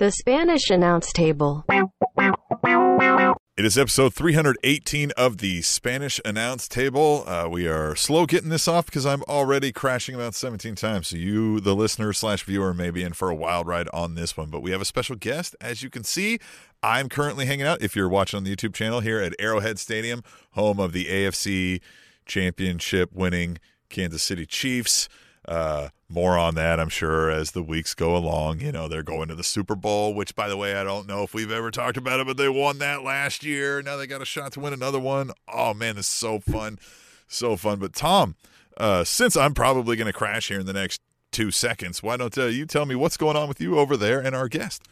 The Spanish announce table. It is episode 318 of the Spanish announce table. Uh, we are slow getting this off because I'm already crashing about 17 times. So you, the listener slash viewer, may be in for a wild ride on this one. But we have a special guest. As you can see, I'm currently hanging out, if you're watching on the YouTube channel, here at Arrowhead Stadium, home of the AFC championship winning Kansas City Chiefs. Uh, more on that, I'm sure, as the weeks go along. You know, they're going to the Super Bowl, which, by the way, I don't know if we've ever talked about it, but they won that last year. Now they got a shot to win another one. Oh, man, is so fun. So fun. But, Tom, uh, since I'm probably going to crash here in the next two seconds, why don't uh, you tell me what's going on with you over there and our guest?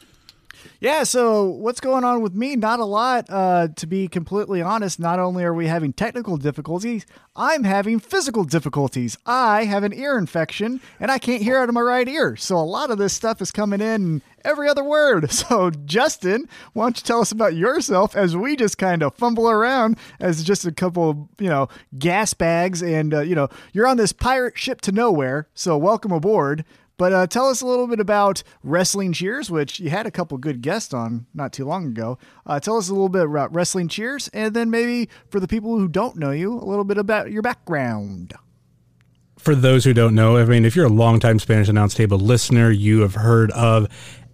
Yeah, so what's going on with me? Not a lot. Uh, to be completely honest, not only are we having technical difficulties, I'm having physical difficulties. I have an ear infection and I can't hear out of my right ear. So a lot of this stuff is coming in every other word. So, Justin, why don't you tell us about yourself as we just kind of fumble around as just a couple of, you know, gas bags and, uh, you know, you're on this pirate ship to nowhere. So, welcome aboard. But uh, tell us a little bit about Wrestling Cheers, which you had a couple good guests on not too long ago. Uh, tell us a little bit about Wrestling Cheers, and then maybe for the people who don't know you, a little bit about your background. For those who don't know, I mean, if you're a longtime Spanish Announce Table listener, you have heard of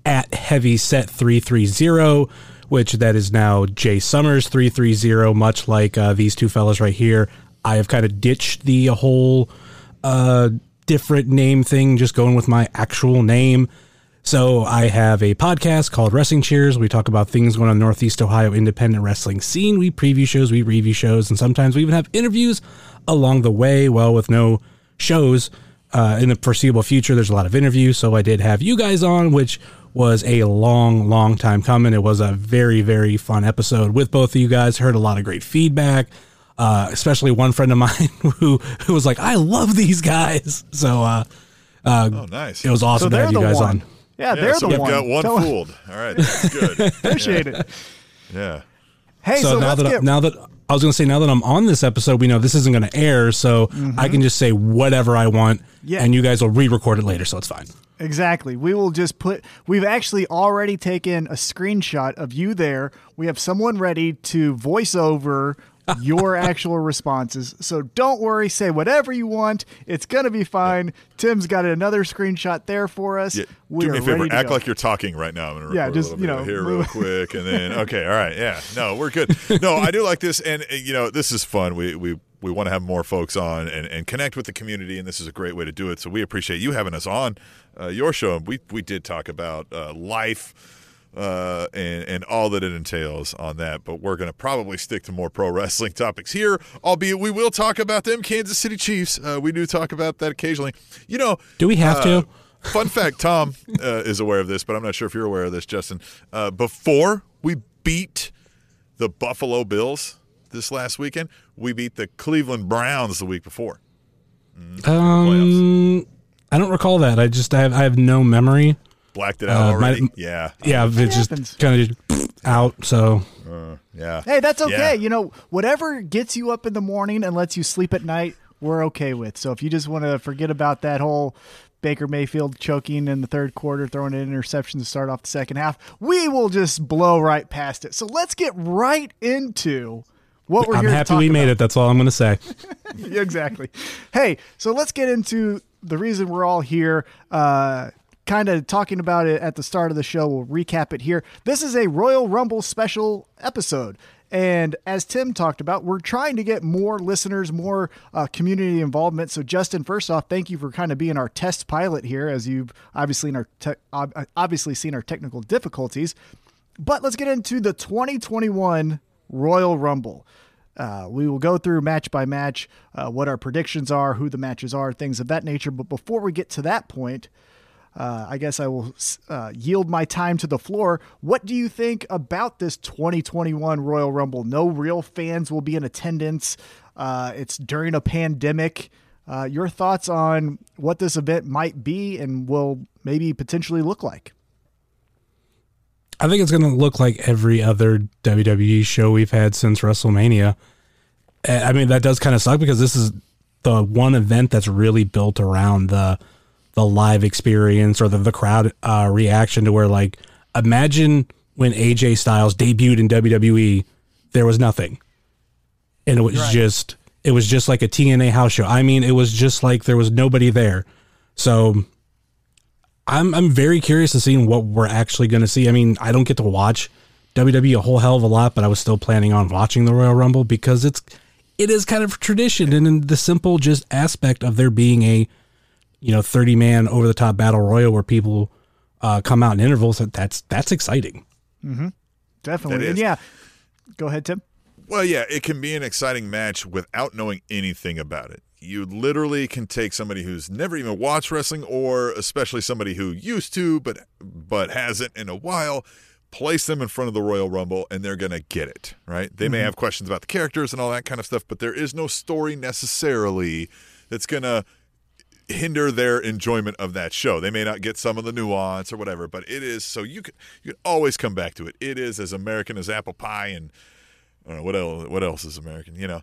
at Heavy Set 330, which that is now Jay Summers 330, much like uh, these two fellas right here. I have kind of ditched the whole. Uh, different name thing, just going with my actual name. So I have a podcast called Wrestling Cheers. We talk about things going on Northeast Ohio independent wrestling scene. We preview shows, we review shows, and sometimes we even have interviews along the way. Well, with no shows uh, in the foreseeable future, there's a lot of interviews. So I did have you guys on, which was a long, long time coming. It was a very, very fun episode with both of you guys. Heard a lot of great feedback uh, especially one friend of mine who who was like, "I love these guys." So, uh, uh, oh, nice! It was awesome so to have you guys one. on. Yeah, yeah they're so the we've one. got one Tell fooled. All right, good. Appreciate it. Yeah. Hey, so, so now that get... now that I was going to say now that I'm on this episode, we know this isn't going to air, so mm-hmm. I can just say whatever I want, yeah. and you guys will re-record it later, so it's fine. Exactly. We will just put. We've actually already taken a screenshot of you there. We have someone ready to voice over your actual responses. So don't worry, say whatever you want. It's going to be fine. Tim's got another screenshot there for us. Yeah, do me a favor, act like you're talking right now. I'm going to yeah, just, you know, here real quick and then okay, all right. Yeah. No, we're good. No, I do like this and you know, this is fun. We we we want to have more folks on and, and connect with the community, and this is a great way to do it. So we appreciate you having us on uh, your show. We we did talk about uh, life uh, and, and all that it entails on that. But we're going to probably stick to more pro wrestling topics here, albeit we will talk about them Kansas City Chiefs. Uh, we do talk about that occasionally. You know, do we have uh, to? fun fact Tom uh, is aware of this, but I'm not sure if you're aware of this, Justin. Uh, before we beat the Buffalo Bills this last weekend, we beat the Cleveland Browns the week before. Mm, um, I don't recall that. I just I have, I have no memory blacked it out uh, already. My, yeah, yeah, it it's just kind of out. So uh, yeah, hey, that's okay. Yeah. You know, whatever gets you up in the morning and lets you sleep at night, we're okay with. So if you just want to forget about that whole Baker Mayfield choking in the third quarter, throwing an interception to start off the second half, we will just blow right past it. So let's get right into what we're I'm here. I'm happy we made it. That's all I'm going to say. exactly. Hey, so let's get into the reason we're all here. Uh, kind of talking about it at the start of the show. We'll recap it here. This is a Royal Rumble special episode. And as Tim talked about, we're trying to get more listeners, more uh, community involvement. So, Justin, first off, thank you for kind of being our test pilot here, as you've obviously in our te- obviously seen our technical difficulties. But let's get into the 2021 Royal Rumble. Uh, we will go through match by match uh, what our predictions are, who the matches are, things of that nature. But before we get to that point, uh, I guess I will uh, yield my time to the floor. What do you think about this 2021 Royal Rumble? No real fans will be in attendance. Uh, it's during a pandemic. Uh, your thoughts on what this event might be and will maybe potentially look like? I think it's going to look like every other WWE show we've had since WrestleMania. I mean, that does kind of suck because this is the one event that's really built around the the live experience or the, the crowd uh, reaction to where like imagine when AJ Styles debuted in WWE, there was nothing. And it was Right. just it was just like a TNA house show. I mean, it was just like there was nobody there. So I'm I'm very curious to see what we're actually going to see. I mean, I don't get to watch WWE a whole hell of a lot, but I was still planning on watching the Royal Rumble because it's it is kind of tradition and in the simple just aspect of there being a you know 30 man over the top battle royal where people uh, come out in intervals that's that's exciting. Definitely. That And yeah, go ahead, Tim. Well, yeah, it can be an exciting match without knowing anything about it. You literally can take somebody who's never even watched wrestling, or especially somebody who used to but but hasn't in a while, place them in front of the Royal Rumble, and they're gonna get it. Right? They may have questions about the characters and all that kind of stuff, but there is no story necessarily that's gonna hinder their enjoyment of that show. They may not get some of the nuance or whatever, but it is so you can you can always come back to it. It is as American as apple pie and I don't know what else. What else is American? You know,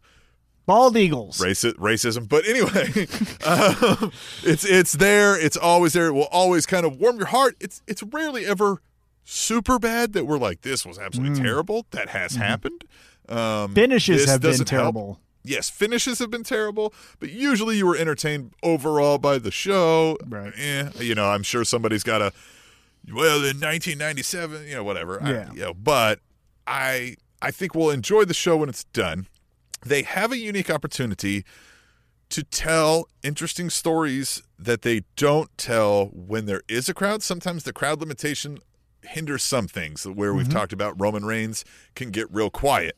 Bald Eagles. raci- racism. But anyway, um, it's it's there. It's always there. It will always kind of warm your heart. It's it's rarely ever super bad that we're like this was absolutely terrible. That has happened. Um, Finishes have been doesn't help. Yes, finishes have been terrible, but usually you were entertained overall by the show. Right. Eh, you know, I'm sure somebody's got a well in 1997, you know, whatever. I- Yeah. you know, but I I think we'll enjoy the show when it's done. They have a unique opportunity to tell interesting stories that they don't tell when there is a crowd. Sometimes the crowd limitation hinders some things where we've talked about Roman Reigns can get real quiet.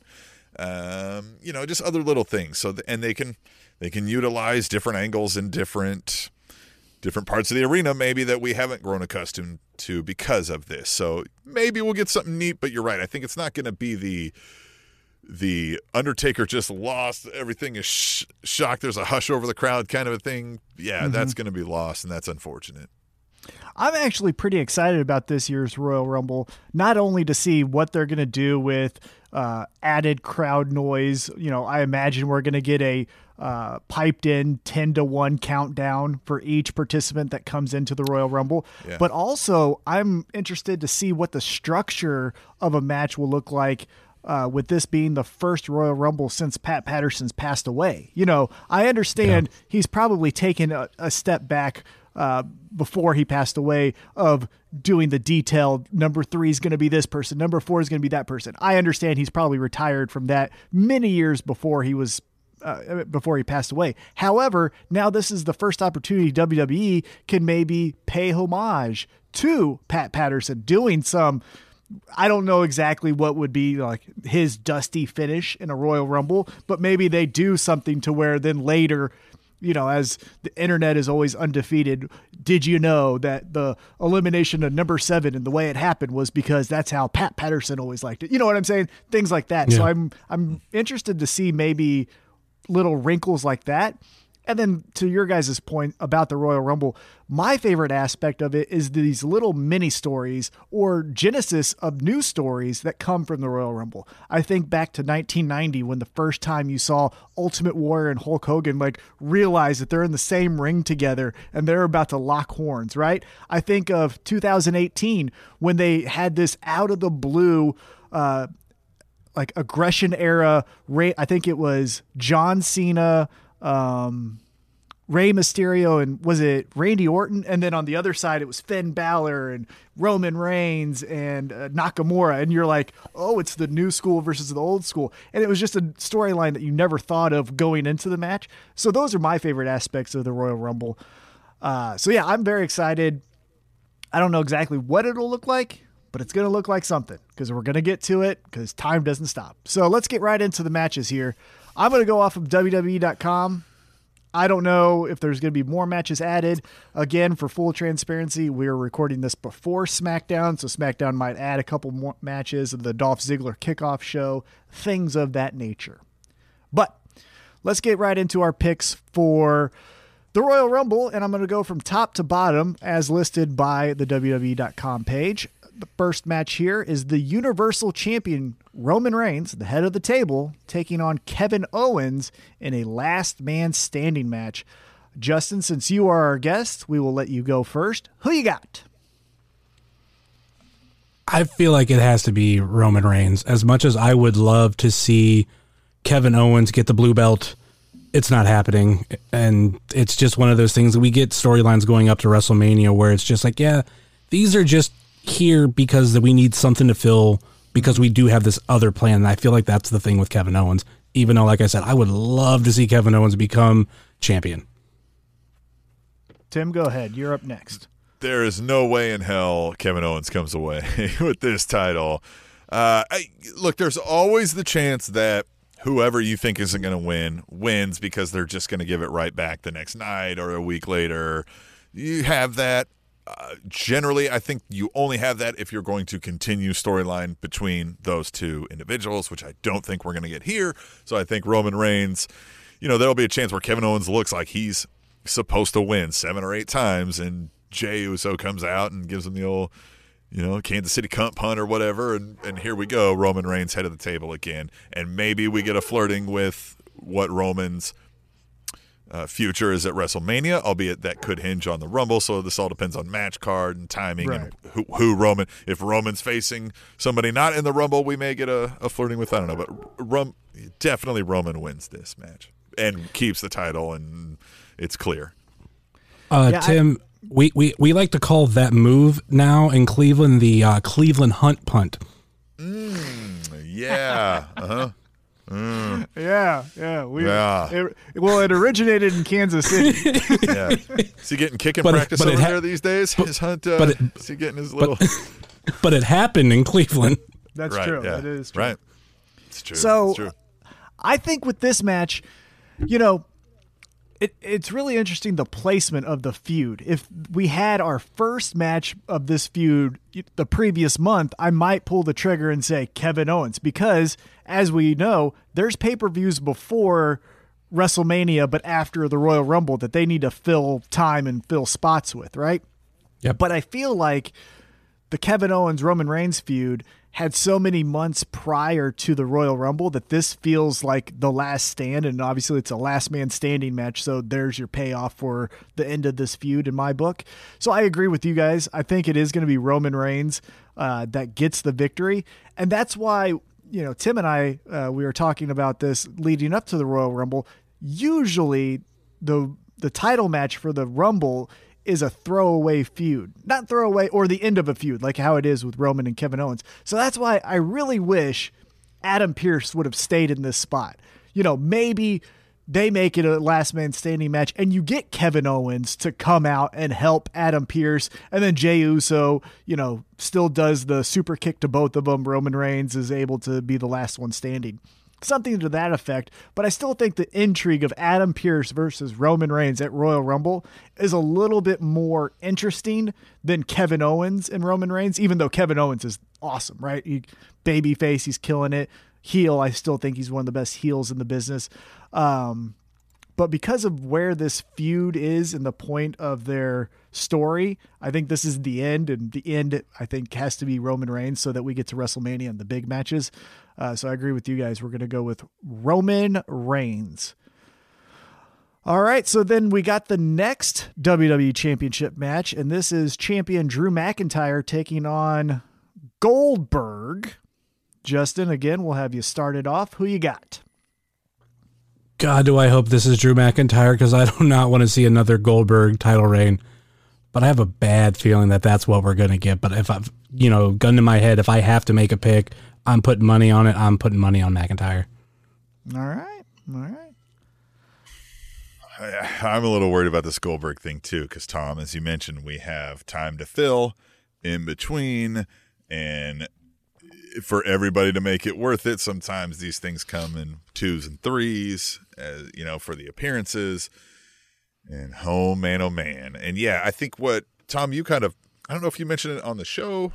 Um, you know, just other little things. So th- and they can they can utilize different angles and different different parts of the arena maybe that we haven't grown accustomed to because of this. So maybe we'll get something neat, but you're right. I think it's not going to be the the Undertaker just lost. Everything is sh- shocked. There's a hush over the crowd kind of a thing. Yeah, that's going to be lost, and that's unfortunate. I'm actually pretty excited about this year's Royal Rumble, not only to see what they're going to do with uh, added crowd noise. You know, I imagine we're going to get a uh, piped in 10 to 1 countdown for each participant that comes into the Royal Rumble. Yeah. But also, I'm interested to see what the structure of a match will look like. Uh, with this being the first Royal Rumble since Pat Patterson's passed away, you know, I understand he's probably taken a, a step back uh, before he passed away of doing the detailed number three is going to be this person, number four is going to be that person. I understand he's probably retired from that many years before he was. Uh, before he passed away. However, now this is the first opportunity WWE can maybe pay homage to Pat Patterson doing some I don't know exactly what would be like his dusty finish in a Royal Rumble, but maybe they do something to where then later, you know, as the internet is always undefeated, did you know that the elimination of number seven and the way it happened was because that's how Pat Patterson always liked it? You know what I'm saying? Things like that. So I'm I'm interested to see maybe little wrinkles like that. And then to your guys' point about the Royal Rumble, my favorite aspect of it is these little mini stories or genesis of new stories that come from the Royal Rumble. I think back to 1990 when the first time you saw Ultimate Warrior and Hulk Hogan like realize that they're in the same ring together and they're about to lock horns, right? I think of 2018 when they had this out of the blue uh, like aggression era. Rey, I think it was John Cena, um, Rey Mysterio, and was it Randy Orton? And then on the other side, it was Finn Balor and Roman Reigns and uh, Nakamura. And you're like, oh, it's the new school versus the old school. And it was just a storyline that you never thought of going into the match. So those are my favorite aspects of the Royal Rumble. Uh, so yeah, I'm very excited. I don't know exactly what it'll look like, but it's going to look like something because we're going to get to it because time doesn't stop. So let's get right into the matches here. I'm going to go off of WWE.com. I don't know if there's going to be more matches added. Again, for full transparency, we're recording this before SmackDown, so SmackDown might add a couple more matches of the Dolph Ziggler kickoff show, things of that nature. But let's get right into our picks for the Royal Rumble, and I'm going to go from top to bottom as listed by the WWE.com page. The first match here is the Universal Champion Roman Reigns, the head of the table, taking on Kevin Owens in a last man standing match. Justin, since you are our guest, we will let you go first. Who you got? I feel like it has to be Roman Reigns. As much as I would love to see Kevin Owens get the blue belt, it's not happening. And it's just one of those things that we get storylines going up to WrestleMania where it's just like, yeah, these are just here because we need something to fill because we do have this other plan. And I feel like that's the thing with Kevin Owens. Even though, like I said, I would love to see Kevin Owens become champion. Tim, go ahead. You're up next. There is no way in hell Kevin Owens comes away with this title. Uh, I, look, there's always the chance that whoever you think isn't going to win wins because they're just going to give it right back the next night or a week later. You have that. Generally, I think you only have that if you're going to continue storyline between those two individuals, which I don't think we're going to get here. So I think Roman Reigns, you know, there'll be a chance where Kevin Owens looks like he's supposed to win seven or eight times, and Jey Uso comes out and gives him the old, you know, Kansas City cunt punt or whatever, and and here we go, Roman Reigns head of the table again, and maybe we get a flirting with what Roman's uh, future is at WrestleMania, albeit that could hinge on the Rumble. So this all depends on match card and timing Right. and who, who Roman. If Roman's facing somebody not in the Rumble, we may get a, a flirting with. I don't know, but Rum, definitely Roman wins this match and keeps the title, and it's clear. Uh, Yeah, I- Tim, we, we, we like to call that move now in Cleveland the uh, Cleveland Hunt Punt. Yeah. Uh huh. Yeah, yeah, we. Yeah. It, well, it originated in Kansas City. Yeah. Is he getting kicking But practice but it over ha- there these days? His hunt. Uh, but it- is he getting his little? But it happened in Cleveland. That's right. true. Yeah. It is true. Right. It's true. So- it's true. I think with this match, you know, it, it's really interesting the placement of the feud. If we had our first match of this feud the previous month, I might pull the trigger and say Kevin Owens because, as we know, there's pay per views before WrestleMania, but after the Royal Rumble that they need to fill time and fill spots with, right? Yeah. But I feel like the Kevin Owens Roman Reigns feud had so many months prior to the Royal Rumble that this feels like the last stand, and obviously it's a last man standing match. So there's your payoff for the end of this feud in my book. So I agree with you guys. I think it is going to be Roman Reigns uh, that gets the victory, and that's why you know Tim and I uh, we were talking about this leading up to the Royal Rumble. Usually the the title match for the Rumble is a throwaway feud. Not throwaway or the end of a feud, like how it is with Roman and Kevin Owens. So that's why I really wish Adam Pearce would have stayed in this spot. You know, maybe they make it a last man standing match and you get Kevin Owens to come out and help Adam Pearce and then Jey Uso, you know, still does the super kick to both of them. Roman Reigns is able to be the last one standing something to that effect. But I still think the intrigue of Adam Pearce versus Roman Reigns at Royal Rumble is a little bit more interesting than Kevin Owens and Roman Reigns, even though Kevin Owens is awesome, right? He, baby face, he's killing it. Heel, I still think he's one of the best heels in the business. Um, but because of where this feud is and the point of their story, I think this is the end, and the end I think has to be Roman Reigns, so that we get to WrestleMania and the big matches. Uh, so I agree with you guys. We're going to go with Roman Reigns. All right, so then we got the next WWE Championship match, and this is champion Drew McIntyre taking on Goldberg. Justin, again, we'll have you started off. Who you got? God, do I hope this is Drew McIntyre because I do not want to see another Goldberg title reign. But I have a bad feeling that that's what we're going to get. But if I've, you know, gun to my head, if I have to make a pick, I'm putting money on it. I'm putting money on McIntyre. All right, all right. I, I'm a little worried about this Goldberg thing too, because Tom, as you mentioned, we have time to fill in between, and for everybody to make it worth it, sometimes these things come in twos and threes, as you know, for the appearances. And oh man, oh man, and yeah, I think what Tom, you kind of, I don't know if you mentioned it on the show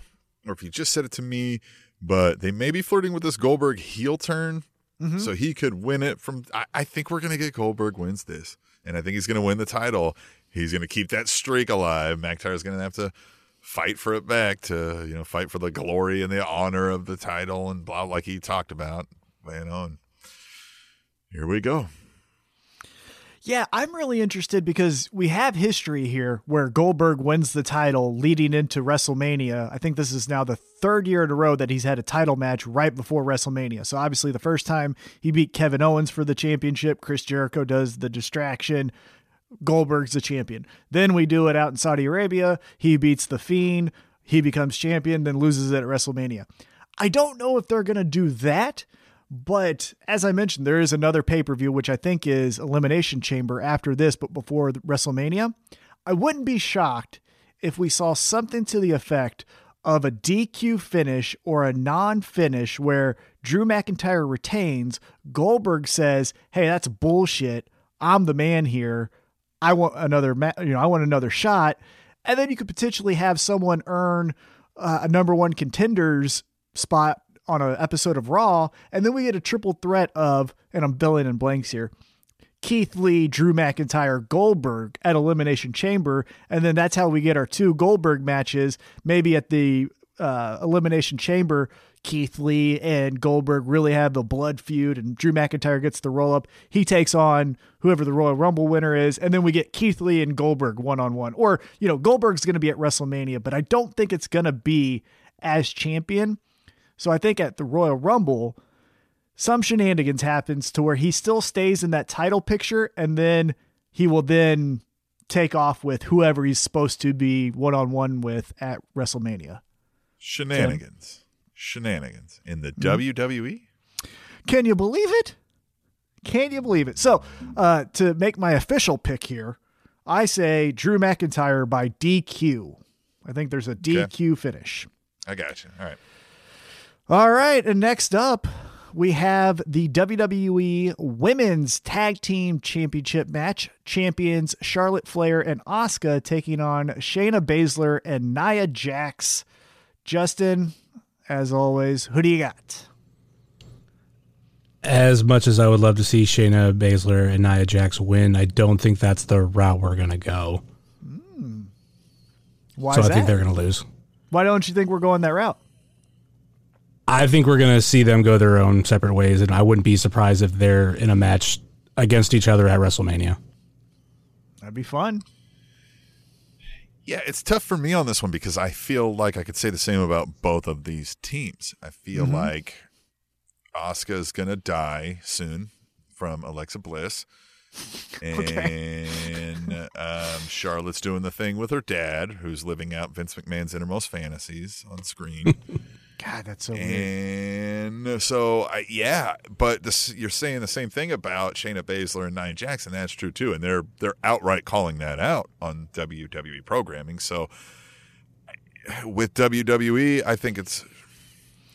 or if you just said it to me, but they may be flirting with this Goldberg heel turn mm-hmm. so he could win it from. I, I think we're gonna get Goldberg wins this, and I think he's gonna win the title. He's gonna keep that streak alive. McIntyre's gonna have to fight for it back to you know fight for the glory and the honor of the title and blah like he talked about. You know, and oh, here we go. Yeah, I'm really interested because we have history here where Goldberg wins the title leading into WrestleMania. I think this is now the third year in a row that he's had a title match right before WrestleMania. So obviously, the first time he beat Kevin Owens for the championship, Chris Jericho does the distraction. Goldberg's the champion. Then we do it out in Saudi Arabia. He beats The Fiend. He becomes champion, then loses it at WrestleMania. I don't know if they're going to do that, but as I mentioned, there is another pay per view, which I think is Elimination Chamber after this, but before WrestleMania. I wouldn't be shocked if we saw something to the effect of a DQ finish or a non finish where Drew McIntyre retains. Goldberg says, Hey, that's bullshit. I'm the man here. I want another, ma- you know, I want another shot. And then you could potentially have someone earn uh, a number one contenders spot on an episode of Raw. And then we get a triple threat of, and I'm filling in blanks here. Keith Lee, Drew McIntyre, Goldberg at Elimination Chamber. And then that's how we get our two Goldberg matches, maybe at the uh, Elimination Chamber. Keith Lee and Goldberg really have the blood feud, and Drew McIntyre gets the roll up. He takes on whoever the Royal Rumble winner is, and then we get Keith Lee and Goldberg one on one. Or, you know, Goldberg's going to be at WrestleMania, but I don't think it's going to be as champion. So I think at the Royal Rumble, some shenanigans happens to where he still stays in that title picture and then he will then take off with whoever he's supposed to be one on one with at WrestleMania. Shenanigans. Shenanigans in the mm-hmm. WWE? Can you believe it? Can you believe it? So, uh, to make my official pick here, I say Drew McIntyre by DQ. I think there's a DQ okay. finish. I got you. All right. All right. And next up, we have the WWE Women's Tag Team Championship match. Champions Charlotte Flair and Asuka taking on Shayna Baszler and Nia Jax. Justin, as always, who do you got? As much as I would love to see Shayna Baszler and Nia Jax win, I don't think that's the route we're going to go. Mm. Why so I that? think they're going to lose. Why don't you think we're going that route? I think we're going to see them go their own separate ways, and I wouldn't be surprised if they're in a match against each other at WrestleMania. That'd be fun. Yeah, it's tough for me on this one because I feel like I could say the same about both of these teams. I feel mm-hmm. like Asuka's going to die soon from Alexa Bliss. And um, Charlotte's doing the thing with her dad, who's living out Vince McMahon's innermost fantasies on screen. God, that's so and weird. so, I, yeah, but this, you're saying the same thing about Shayna Baszler and Nia Jackson. That's true too, and they're they're outright calling that out on WWE programming. So, with WWE, I think it's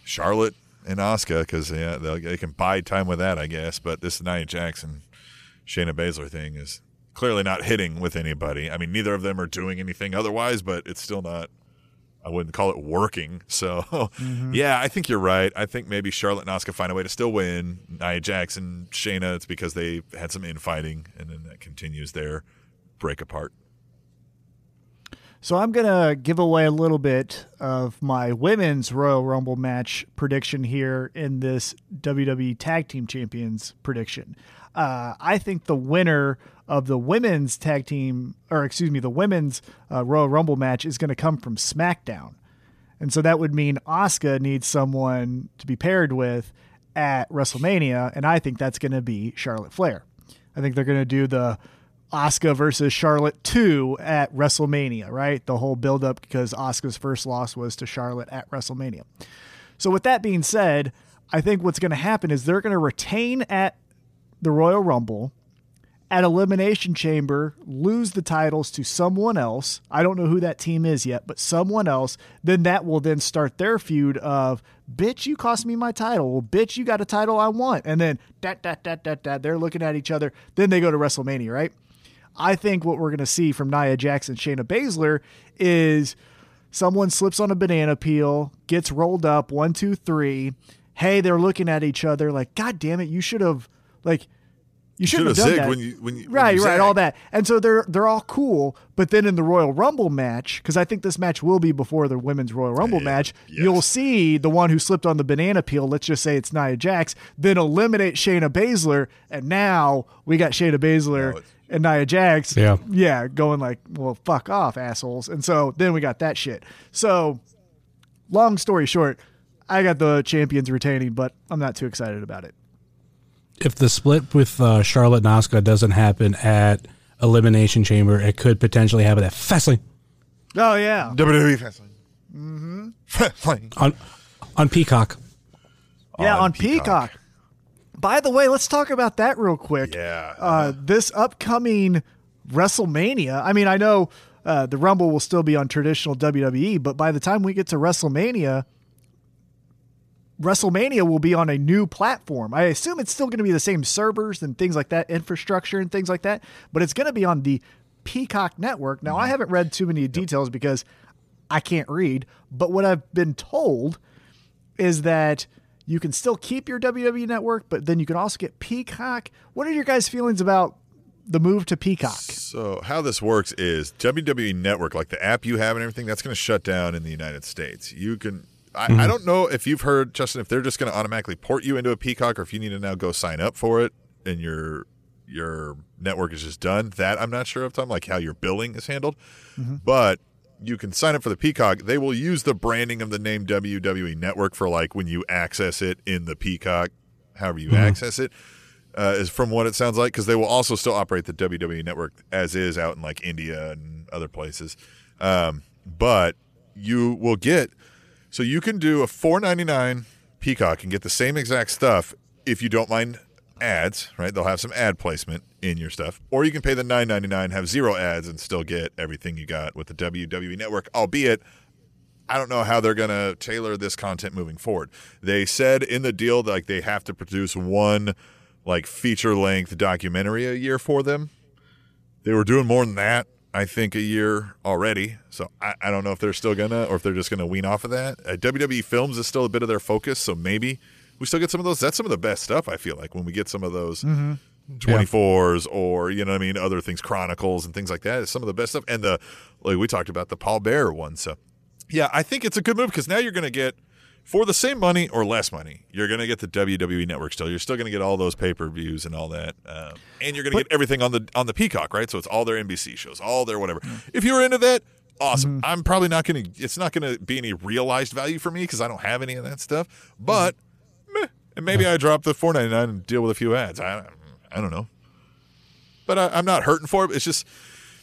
Charlotte and Asuka because yeah, they can buy time with that, I guess. But this Nia Jackson, Shayna Baszler thing is clearly not hitting with anybody. I mean, neither of them are doing anything otherwise, but it's still not I wouldn't call it working. So, mm-hmm. yeah, I think you're right. I think maybe Charlotte and Asuka find a way to still win. Nia Jackson, Shayna, it's because they had some infighting, and then that continues their break apart. So I'm going to give away a little bit of my women's Royal Rumble match prediction here in this WWE Tag Team Champions prediction. Uh, I think the winner of the women's tag team, or excuse me, the women's uh, Royal Rumble match is going to come from SmackDown. And so that would mean Asuka needs someone to be paired with at WrestleMania. And I think that's going to be Charlotte Flair. I think they're going to do the Asuka versus Charlotte 2 at WrestleMania, right? The whole build up because Asuka's first loss was to Charlotte at WrestleMania. So, with that being said, I think what's going to happen is they're going to retain at the Royal Rumble at Elimination Chamber lose the titles to someone else. I don't know who that team is yet, but someone else. Then that will then start their feud of, bitch, you cost me my title. Well, bitch, you got a title I want. And then that, that, that, that, that. They're looking at each other. Then they go to WrestleMania, right? I think what we're going to see from Nia Jackson, Shayna Baszler is someone slips on a banana peel, gets rolled up, one, two, three. Hey, they're looking at each other like, God damn it, you should have, like, you shouldn't have done that. When you, when you, right, when right, all that. And so they're they're all cool, but then in the Royal Rumble match, because I think this match will be before the women's Royal Rumble yeah, match, yes. you'll see the one who slipped on the banana peel. Let's just say it's Nia Jax, then eliminate Shayna Baszler, and now we got Shayna Baszler and Nia Jax. Yeah. Yeah, going like, well, fuck off, assholes. And so then we got that shit. So, long story short, I got the champions retaining, but I'm not too excited about it. If the split with uh, Charlotte and Asuka doesn't happen at Elimination Chamber, it could potentially happen at Fastlane Oh yeah, WWE Fastlane. Mm-hmm. Fastlane. on on Peacock. yeah, on on Peacock. Peacock. By the way, let's talk about that real quick. Yeah. Uh, this upcoming WrestleMania. I mean, I know uh, the Rumble will still be on traditional WWE, but by the time we get to WrestleMania, WrestleMania will be on a new platform. I assume it's still going to be the same servers and things like that, infrastructure and things like that, but it's going to be on the Peacock network. Now, I haven't read too many details because I can't read, but what I've been told is that you can still keep your WWE network, but then you can also get Peacock. What are your guys' feelings about the move to Peacock? So how this works is WWE Network, like the app you have and everything, that's going to shut down in the United States. You can. I, I don't know if you've heard Justin if they're just going to automatically port you into a Peacock or if you need to now go sign up for it and your your network is just done. That I'm not sure of, Tom, like how your billing is handled. But you can sign up for the Peacock. They will use the branding of the name WWE Network for like when you access it in the Peacock, however you access it uh, is from what it sounds like because they will also still operate the WWE network as is out in like India and other places. Um, but you will get so you can do a four ninety nine Peacock and get the same exact stuff if you don't mind ads. Right, they'll have some ad placement in your stuff, or you can pay the nine ninety nine, have zero ads, and still get everything you got with the WWE network, albeit. I don't know how they're going to tailor this content moving forward. They said in the deal like they have to produce one like feature length documentary a year for them. They were doing more than that, I think, a year already. So I, I don't know if they're still gonna or if they're just gonna wean off of that. Uh, WWE Films is still a bit of their focus, so maybe we still get some of those. That's some of the best stuff I feel like when we get some of those. 24s or you know what I mean other things chronicles and things like that is some of the best stuff and the like we talked about the Paul Bearer one so yeah I think it's a good move because now you're going to get for the same money or less money you're going to get the WWE network still. You're still going to get all those pay-per-views and all that um, and you're going to get everything on the on the Peacock right? So it's all their NBC shows all their whatever. Mm-hmm. If you're into that awesome. Mm-hmm. I'm probably not going to it's not going to be any realized value for me because I don't have any of that stuff but mm-hmm. meh, and maybe I drop the 4.99 and deal with a few ads. I I don't know. But I, I'm not hurting for it. It's just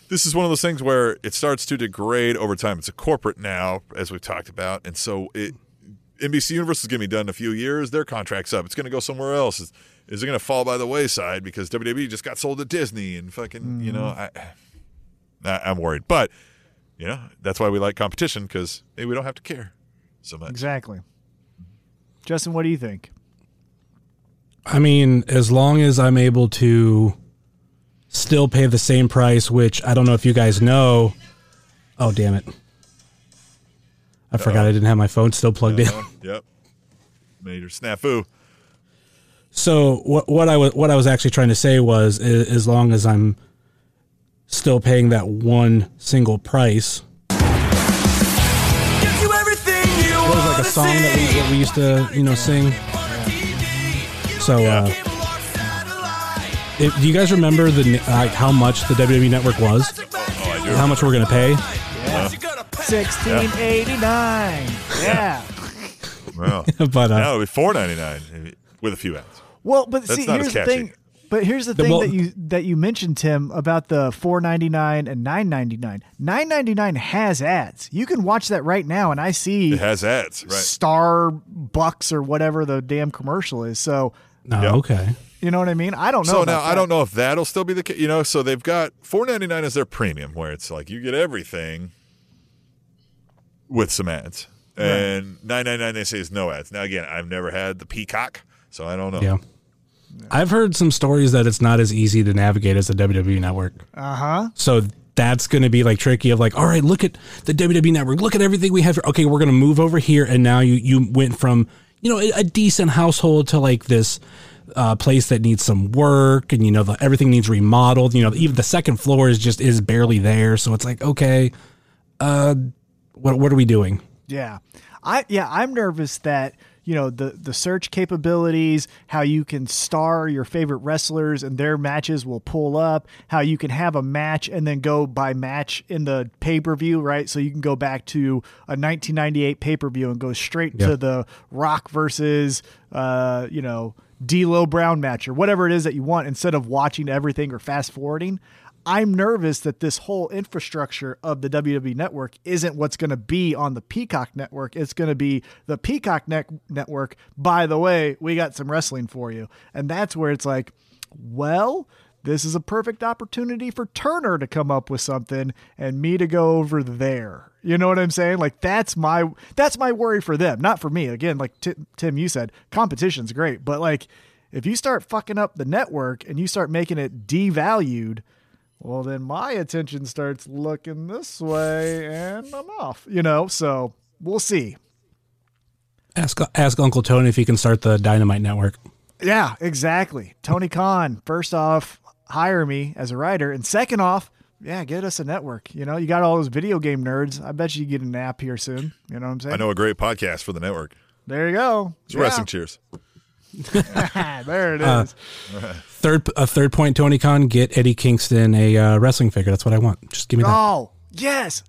this is one of those things where it starts to degrade over time. It's a corporate now, as we've talked about, and so it NBC Universal is going to be done in a few years. Their contract's up. It's going to go somewhere else. Is, is it going to fall by the wayside because WWE just got sold to Disney and fucking you know mm-hmm. I, I I'm worried, but you know that's why we like competition because hey, we don't have to care so much. Exactly. Justin, what do you think? I mean, as long as I'm able to still pay the same price, which I don't know if you guys know. Oh, damn it. I forgot I didn't have my phone still plugged in. Yep. Major snafu. So what what I was what I was actually trying to say was is, as long as I'm still paying that one single price. Gives you everything you It was like a song that we, that we used to you know sing. So uh, do you guys remember the how much the WWE network was? Oh, I do. How much we're gonna pay? Yeah. 1689. Yeah. Well, but uh, that would be four ninety nine with a few ads. Well, but That's see, here's the thing. But here's the thing well, that you that you mentioned, Tim, about the four ninety nine and nine ninety nine. Nine ninety nine has ads. You can watch that right now, and I see it has ads. Right. Starbucks or whatever the damn commercial is. So, oh, yep. okay. You know what I mean? I don't know. So now that. I don't know if that'll still be the case. You know, so they've got four ninety nine as their premium, where it's like you get everything with some ads, and nine ninety nine they say is no ads. Now again, I've never had the Peacock, so I don't know. Yeah. I've heard some stories that it's not as easy to navigate as the WWE network. Uh huh. So that's going to be like tricky of like, all right, look at the WWE network. Look at everything we have. here. Okay, we're going to move over here. And now you, you went from, you know, a, a decent household to like this uh, place that needs some work and, you know, the, everything needs remodeled. You know, even the second floor is just, is barely there. So it's like, okay, uh, what, what are we doing? Yeah. I yeah, I'm nervous that you know the the search capabilities, how you can star your favorite wrestlers and their matches will pull up, how you can have a match and then go by match in the pay-per-view, right? So you can go back to a 1998 pay-per-view and go straight Yeah. to the Rock versus uh, you know, D'Lo Brown match or whatever it is that you want instead of watching everything or fast forwarding. I'm nervous that this whole infrastructure of the WWE network isn't what's going to be on the Peacock network. It's going to be the Peacock net- network. By the way, we got some wrestling for you. And that's where it's like, well, this is a perfect opportunity for Turner to come up with something and me to go over there. You know what I'm saying? Like that's my that's my worry for them, not for me. Again, like Ti- Tim you said, competition's great, but like if you start fucking up the network and you start making it devalued, well then my attention starts looking this way and I'm off, you know? So, we'll see. Ask ask Uncle Tony if he can start the Dynamite Network. Yeah, exactly. Tony Khan, first off, hire me as a writer. And second off, yeah, get us a network. You know, you got all those video game nerds. I bet you get an app here soon. You know what I'm saying? I know a great podcast for the network. There you go. It's Wrestling Cheers. There it is. Uh, Third a third point, Tony Khan, get Eddie Kingston a uh, wrestling figure. That's what I want. Just give me that. oh, yes.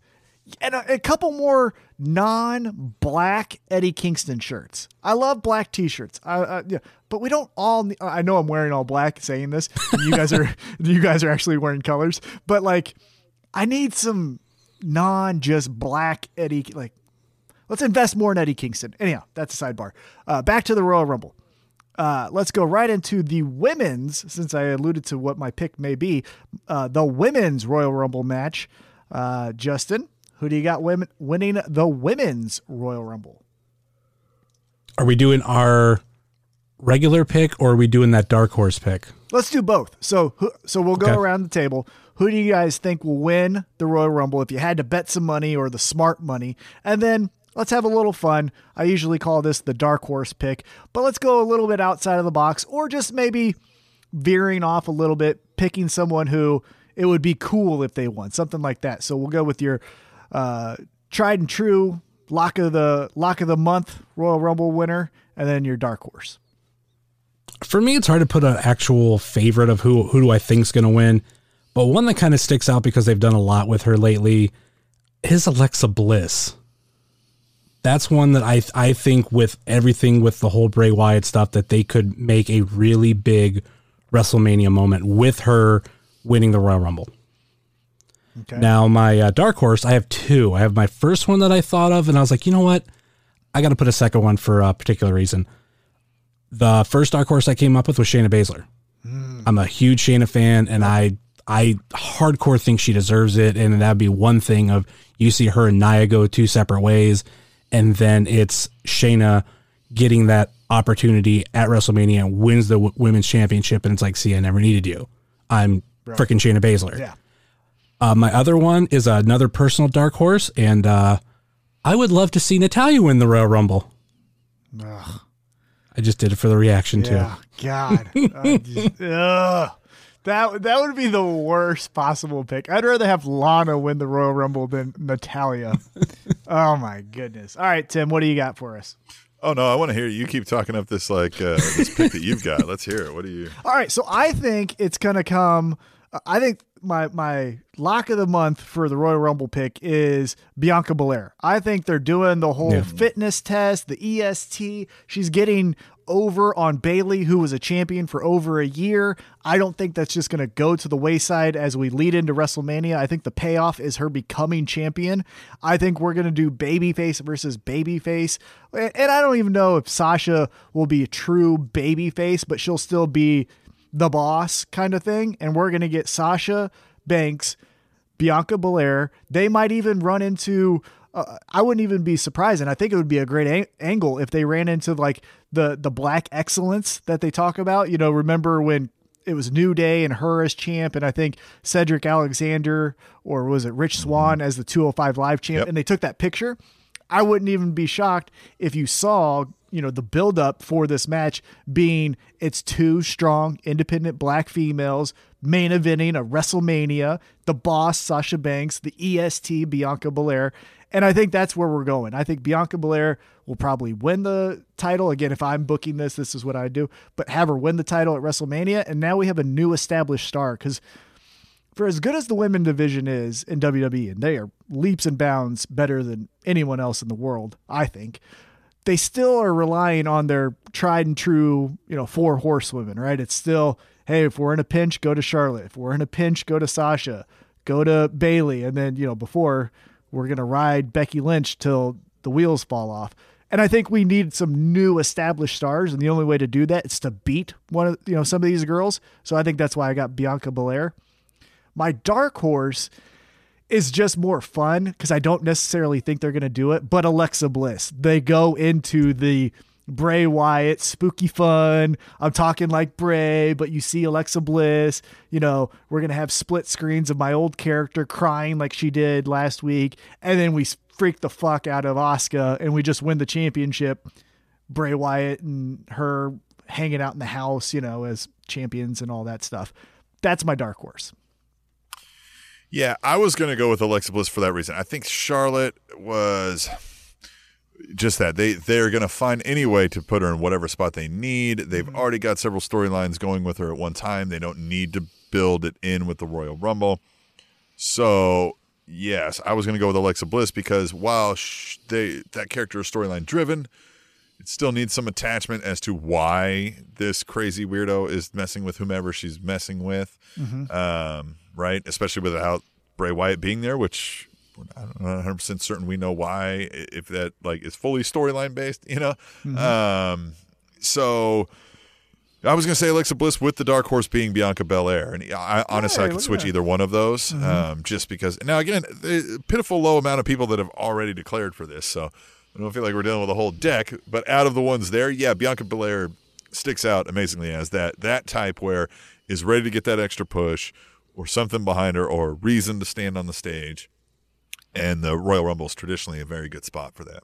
And a, a couple more non-black Eddie Kingston shirts. I love black T-shirts. I, uh, yeah, but we don't all. I know I'm wearing all black saying this. you guys are you guys are actually wearing colors. But like, I need some non just black Eddie. Like, let's invest more in Eddie Kingston. Anyhow, that's a sidebar. Uh, back to the Royal Rumble. Uh, let's go right into the women's, since I alluded to what my pick may be. Uh, the women's Royal Rumble match. Uh, Justin, who do you got women winning the women's Royal Rumble? Are we doing our regular pick or are we doing that dark horse pick? Let's do both. So, so we'll go Okay. around the table. Who do you guys think will win the Royal Rumble if you had to bet some money or the smart money? And then let's have a little fun. I usually call this the dark horse pick, but let's go a little bit outside of the box or just maybe veering off a little bit, picking someone who it would be cool if they won, something like that. So we'll go with your uh, tried and true lock of the lock of the month Royal Rumble winner, and then your dark horse. For me, it's hard to put an actual favorite of who who do I think's going to win, but one that kind of sticks out because they've done a lot with her lately is Alexa Bliss. That's one that I I think with everything with the whole Bray Wyatt stuff that they could make a really big WrestleMania moment with her winning the Royal Rumble. Okay. Now, my uh, dark horse, I have two. I have my first one that I thought of, and I was like, you know what? I got to put a second one for a particular reason. The first dark horse I came up with was Shayna Baszler. I'm a huge Shayna fan, and I I hardcore think she deserves it. And that'd be one thing of you see her and Nia go two separate ways, and then it's Shayna getting that opportunity at WrestleMania and wins the w- women's championship, and it's like, see, I never needed you. I'm freaking Shayna Baszler. Yeah. Uh, my other one is another personal dark horse, and uh, I would love to see Natalya win the Royal Rumble. Ugh. I just did it for the reaction Yeah, God, just- ugh. that that would be the worst possible pick. I'd rather have Lana win the Royal Rumble than Natalya. oh my goodness! All right, Tim, what do you got for us? Oh no, I want to hear you. You keep talking up this like uh, this pick that you've got. Let's hear it. What do you? All right, so I think it's gonna come. I think my my lock of the month for the Royal Rumble pick is Bianca Belair. I think they're doing the whole Yeah. fitness test, the EST. She's getting over on Bayley, who was a champion for over a year. I don't think that's just going to go to the wayside as we lead into WrestleMania. I think the payoff is her becoming champion. I think we're going to do babyface versus babyface. And I don't even know if Sasha will be a true babyface, but she'll still be the boss kind of thing. And we're going to get Sasha Banks, Bianca Belair. They might even run into. Uh, I wouldn't even be surprised, and I think it would be a great ang- angle if they ran into like the the black excellence that they talk about. You know, remember when it was New Day and her as champ, and I think Cedric Alexander or was it Rich Swann as the 205 Live champ, Yep. and they took that picture. I wouldn't even be shocked if you saw, you know, the buildup for this match being it's two strong, independent black females main eventing a WrestleMania, the boss Sasha Banks, the EST Bianca Belair, And I think that's where we're going. I think Bianca Belair will probably win the title. Again, if I'm booking this, this is what I do. But have her win the title at WrestleMania. And now we have a new established star because for as good as the women division is in WWE, and they are leaps and bounds better than anyone else in the world, I think, they still are relying on their tried and true, you know, four horsewomen, right? It's still, hey, if we're in a pinch, go to Charlotte. If we're in a pinch, go to Sasha, go to Bayley. And then, you know, before we're going to ride Becky Lynch till the wheels fall off. And I think we need some new established stars, and the only way to do that is to beat one of you know some of these girls. So I think that's why I got Bianca Belair. My dark horse is just more fun because I don't necessarily think they're going to do it, but Alexa Bliss. They go into the Bray Wyatt spooky fun. I'm talking like Bray, but you see Alexa Bliss. You know, we're going to have split screens of my old character crying like she did last week. And then we freak the fuck out of Asuka and we just win the championship. Bray Wyatt and her hanging out in the house, you know, as champions and all that stuff. That's my dark horse. Yeah, I was going to go with Alexa Bliss for that reason. I think Charlotte was just that they they're going to find any way to put her in whatever spot they need. They've mm-hmm. already got several storylines going with her at one time. They don't need to build it in with the Royal Rumble. So yes, I was going to go with Alexa Bliss because while sh- they that character is storyline driven, it still needs some attachment as to why this crazy weirdo is messing with whomever she's messing with. Mm-hmm. Um, right? Especially without Bray Wyatt being there, which I'm not 100 percent certain we know why. If that like is fully storyline based, you know. Mm-hmm. Um, so I was going to say Alexa Bliss with the dark horse being Bianca Belair, and I honestly I could switch either one of those, mm-hmm. um, just because. Now again, the pitiful low amount of people that have already declared for this, so I don't feel like we're dealing with a whole deck. But out of the ones there, yeah, Bianca Belair sticks out amazingly as that that type where is ready to get that extra push or something behind her or reason to stand on the stage. And the Royal Rumble is traditionally a very good spot for that.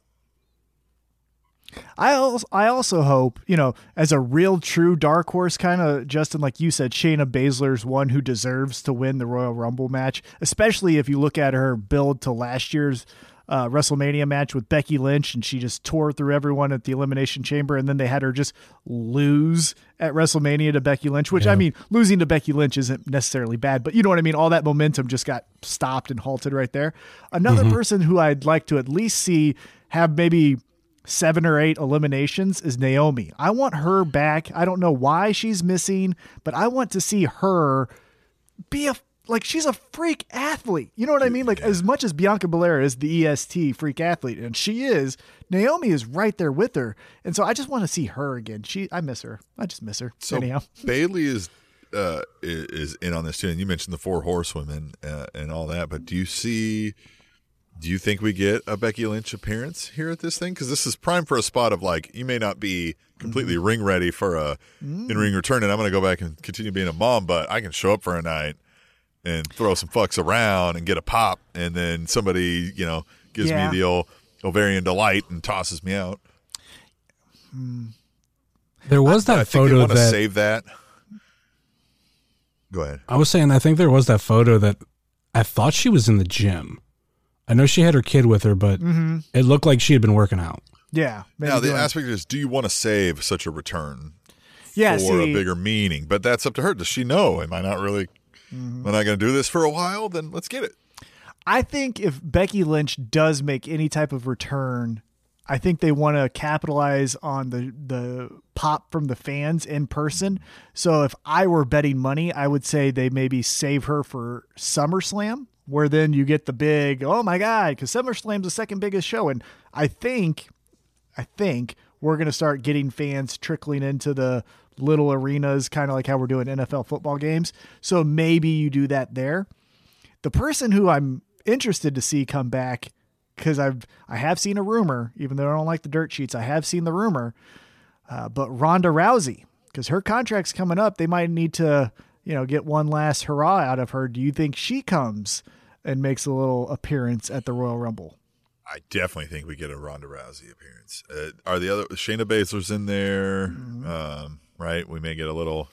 I also, I also hope, you know, as a real true dark horse kind of Justin like you said Shayna Baszler's one who deserves to win the Royal Rumble match, especially if you look at her build to last year's uh, WrestleMania match with Becky Lynch, and she just tore through everyone at the Elimination Chamber, and then they had her just lose at WrestleMania to Becky Lynch. Which yeah. I mean, losing to Becky Lynch isn't necessarily bad, but you know what I mean. All that momentum just got stopped and halted right there. Another mm-hmm. person who I'd like to at least see have maybe seven or eight eliminations is Naomi. I want her back. I don't know why she's missing, but I want to see her be a like she's a freak athlete. You know what I mean? Like as much as Bianca Belair is the EST freak athlete, and she is, Naomi is right there with her. And so I just want to see her again. She, I miss her. I just miss her. So anyhow, Bayley is uh is in on this too. And you mentioned the four horsewomen uh, and all that, but do you see? Do you think we get a Becky Lynch appearance here at this thing? Because this is prime for a spot of like you may not be completely mm-hmm. ring ready for a mm-hmm. in ring return, and I'm going to go back and continue being a mom, but I can show up for a night and throw some fucks around and get a pop, and then somebody, you know, gives yeah. me the old ovarian delight and tosses me out. There was I, that I photo that save that. Go ahead. I was saying I think there was that photo that I thought she was in the gym. I know she had her kid with her, but mm-hmm. it looked like she had been working out. Yeah. Now the aspect is, do you want to save such a return? Yeah, for see, a bigger meaning, but that's up to her. Does she know? Am I not really mm-hmm. we're not going to do this for a while, then let's get it. I think if Becky Lynch does make any type of return, I think they want to capitalize on the the pop from the fans in person. So if I were betting money, I would say they maybe save her for SummerSlam, where then you get the big oh my god, because SummerSlam's the second biggest show, and I think, I think we're gonna start getting fans trickling into the little arenas, kind of like how we're doing NFL football games. So maybe you do that there. The person who I'm interested to see come back because I've I have seen a rumor, even though I don't like the dirt sheets, I have seen the rumor. Uh, but Ronda Rousey, because her contract's coming up, they might need to you know get one last hurrah out of her. Do you think she comes and makes a little appearance at the Royal Rumble? I definitely think we get a Ronda Rousey appearance. Uh, are the other Shayna Baszler's in there? Mm-hmm. Um, right? We may get a little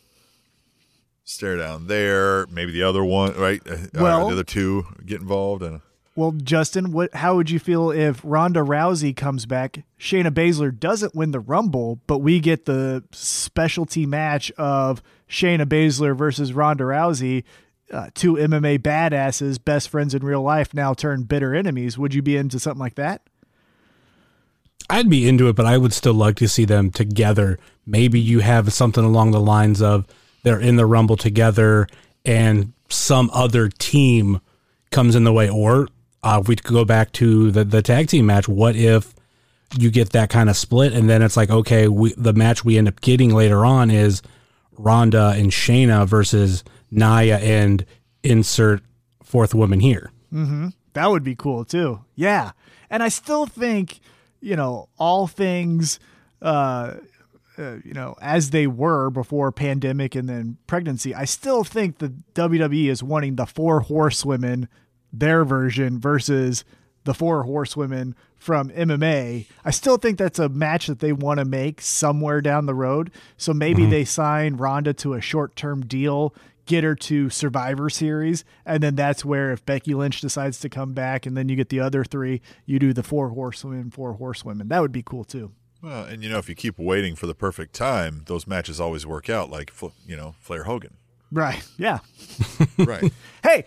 stare down there. Maybe the other one, right? Uh, uh, the other two get involved. And Well, Justin, what? How would you feel if Ronda Rousey comes back? Shayna Baszler doesn't win the Rumble, but we get the specialty match of Shayna Baszler versus Ronda Rousey, uh, two MMA badasses, best friends in real life, now turned bitter enemies. Would you be into something like that? I'd be into it, but I would still like to see them together. Maybe you have something along the lines of they're in the Rumble together and some other team comes in the way. Or uh, if we could go back to the, the tag team match, what if you get that kind of split and then it's like, okay, we, the match we end up getting later on is Ronda and Shayna versus Naya and insert fourth woman here. That would be cool too. Yeah. And I still think, you know, all things, uh, uh, you know, as they were before pandemic and then pregnancy, I still think the WWE is wanting the four horsewomen, their version versus the four horsewomen from MMA. I still think that's a match that they want to make somewhere down the road. So maybe they sign Ronda to a short term deal, get her to Survivor Series, and then that's where if Becky Lynch decides to come back, and then you get the other three, you do the four horsewomen, four horsewomen. That would be cool too. Well, and you know, if you keep waiting for the perfect time, those matches always work out. Like you know, Flair Hogan, Right? Yeah. right? Hey.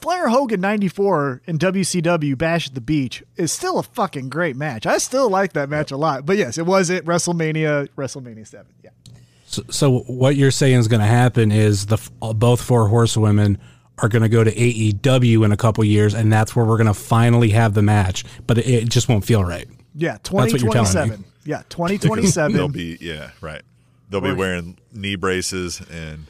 Flair Hogan 94 in WCW Bash at the Beach is still a fucking great match. I still like that match a lot. But yes, it was at WrestleMania WrestleMania 7. Yeah. So, so what you're saying is going to happen is the uh, both four horsewomen are going to go to AEW in a couple years, and that's where we're going to finally have the match. But it, it just won't feel right. Yeah, what you're telling me. 2027. Yeah, 2027. They'll be yeah, right. They'll be wearing knee braces and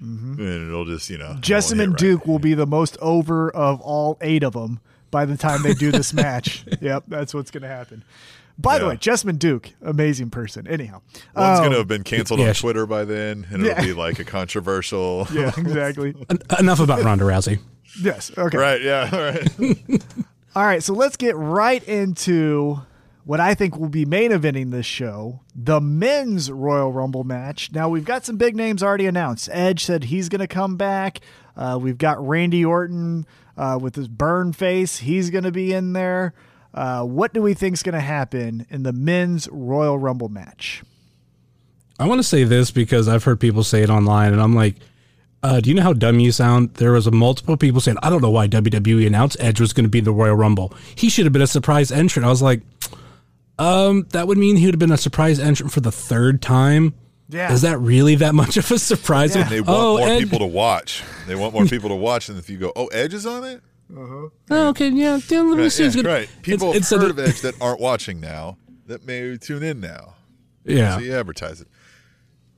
and it'll just you know it Jessamyn right. Duke will be the most over of all eight of them by the time they do this match. Yep, that's what's going to happen. By the way, Jessamyn Duke, amazing person. Anyhow, One's Um, going to have been canceled yeah, on Twitter by then, and it'll be like a controversial. yeah, exactly. En- enough about Ronda Rousey. yes. Okay. right. Yeah. All right. All right, so let's get right into what I think will be main eventing this show the men's Royal Rumble match. Now, we've got some big names already announced. Edge said he's going to come back. Uh, we've got Randy Orton uh, with his burn face. He's going to be in there. Uh, what do we think is going to happen in the men's Royal Rumble match? I want to say this because I've heard people say it online, and I'm like, uh, do you know how dumb you sound? There was a multiple people saying, I don't know why WWE announced Edge was going to be in the Royal Rumble. He should have been a surprise entrant. I was like, um, that would mean he would have been a surprise entrant for the third time. Yeah. Is that really that much of a surprise? Yeah. They want oh, more Ed- people to watch. They want more people to watch, and if you go, "Oh, Edge is on it," Oh, okay, yeah, yeah let me right? see. yeah, right. People it's- have it's heard a- of Edge that aren't watching now that may tune in now. Yeah. So you advertise it.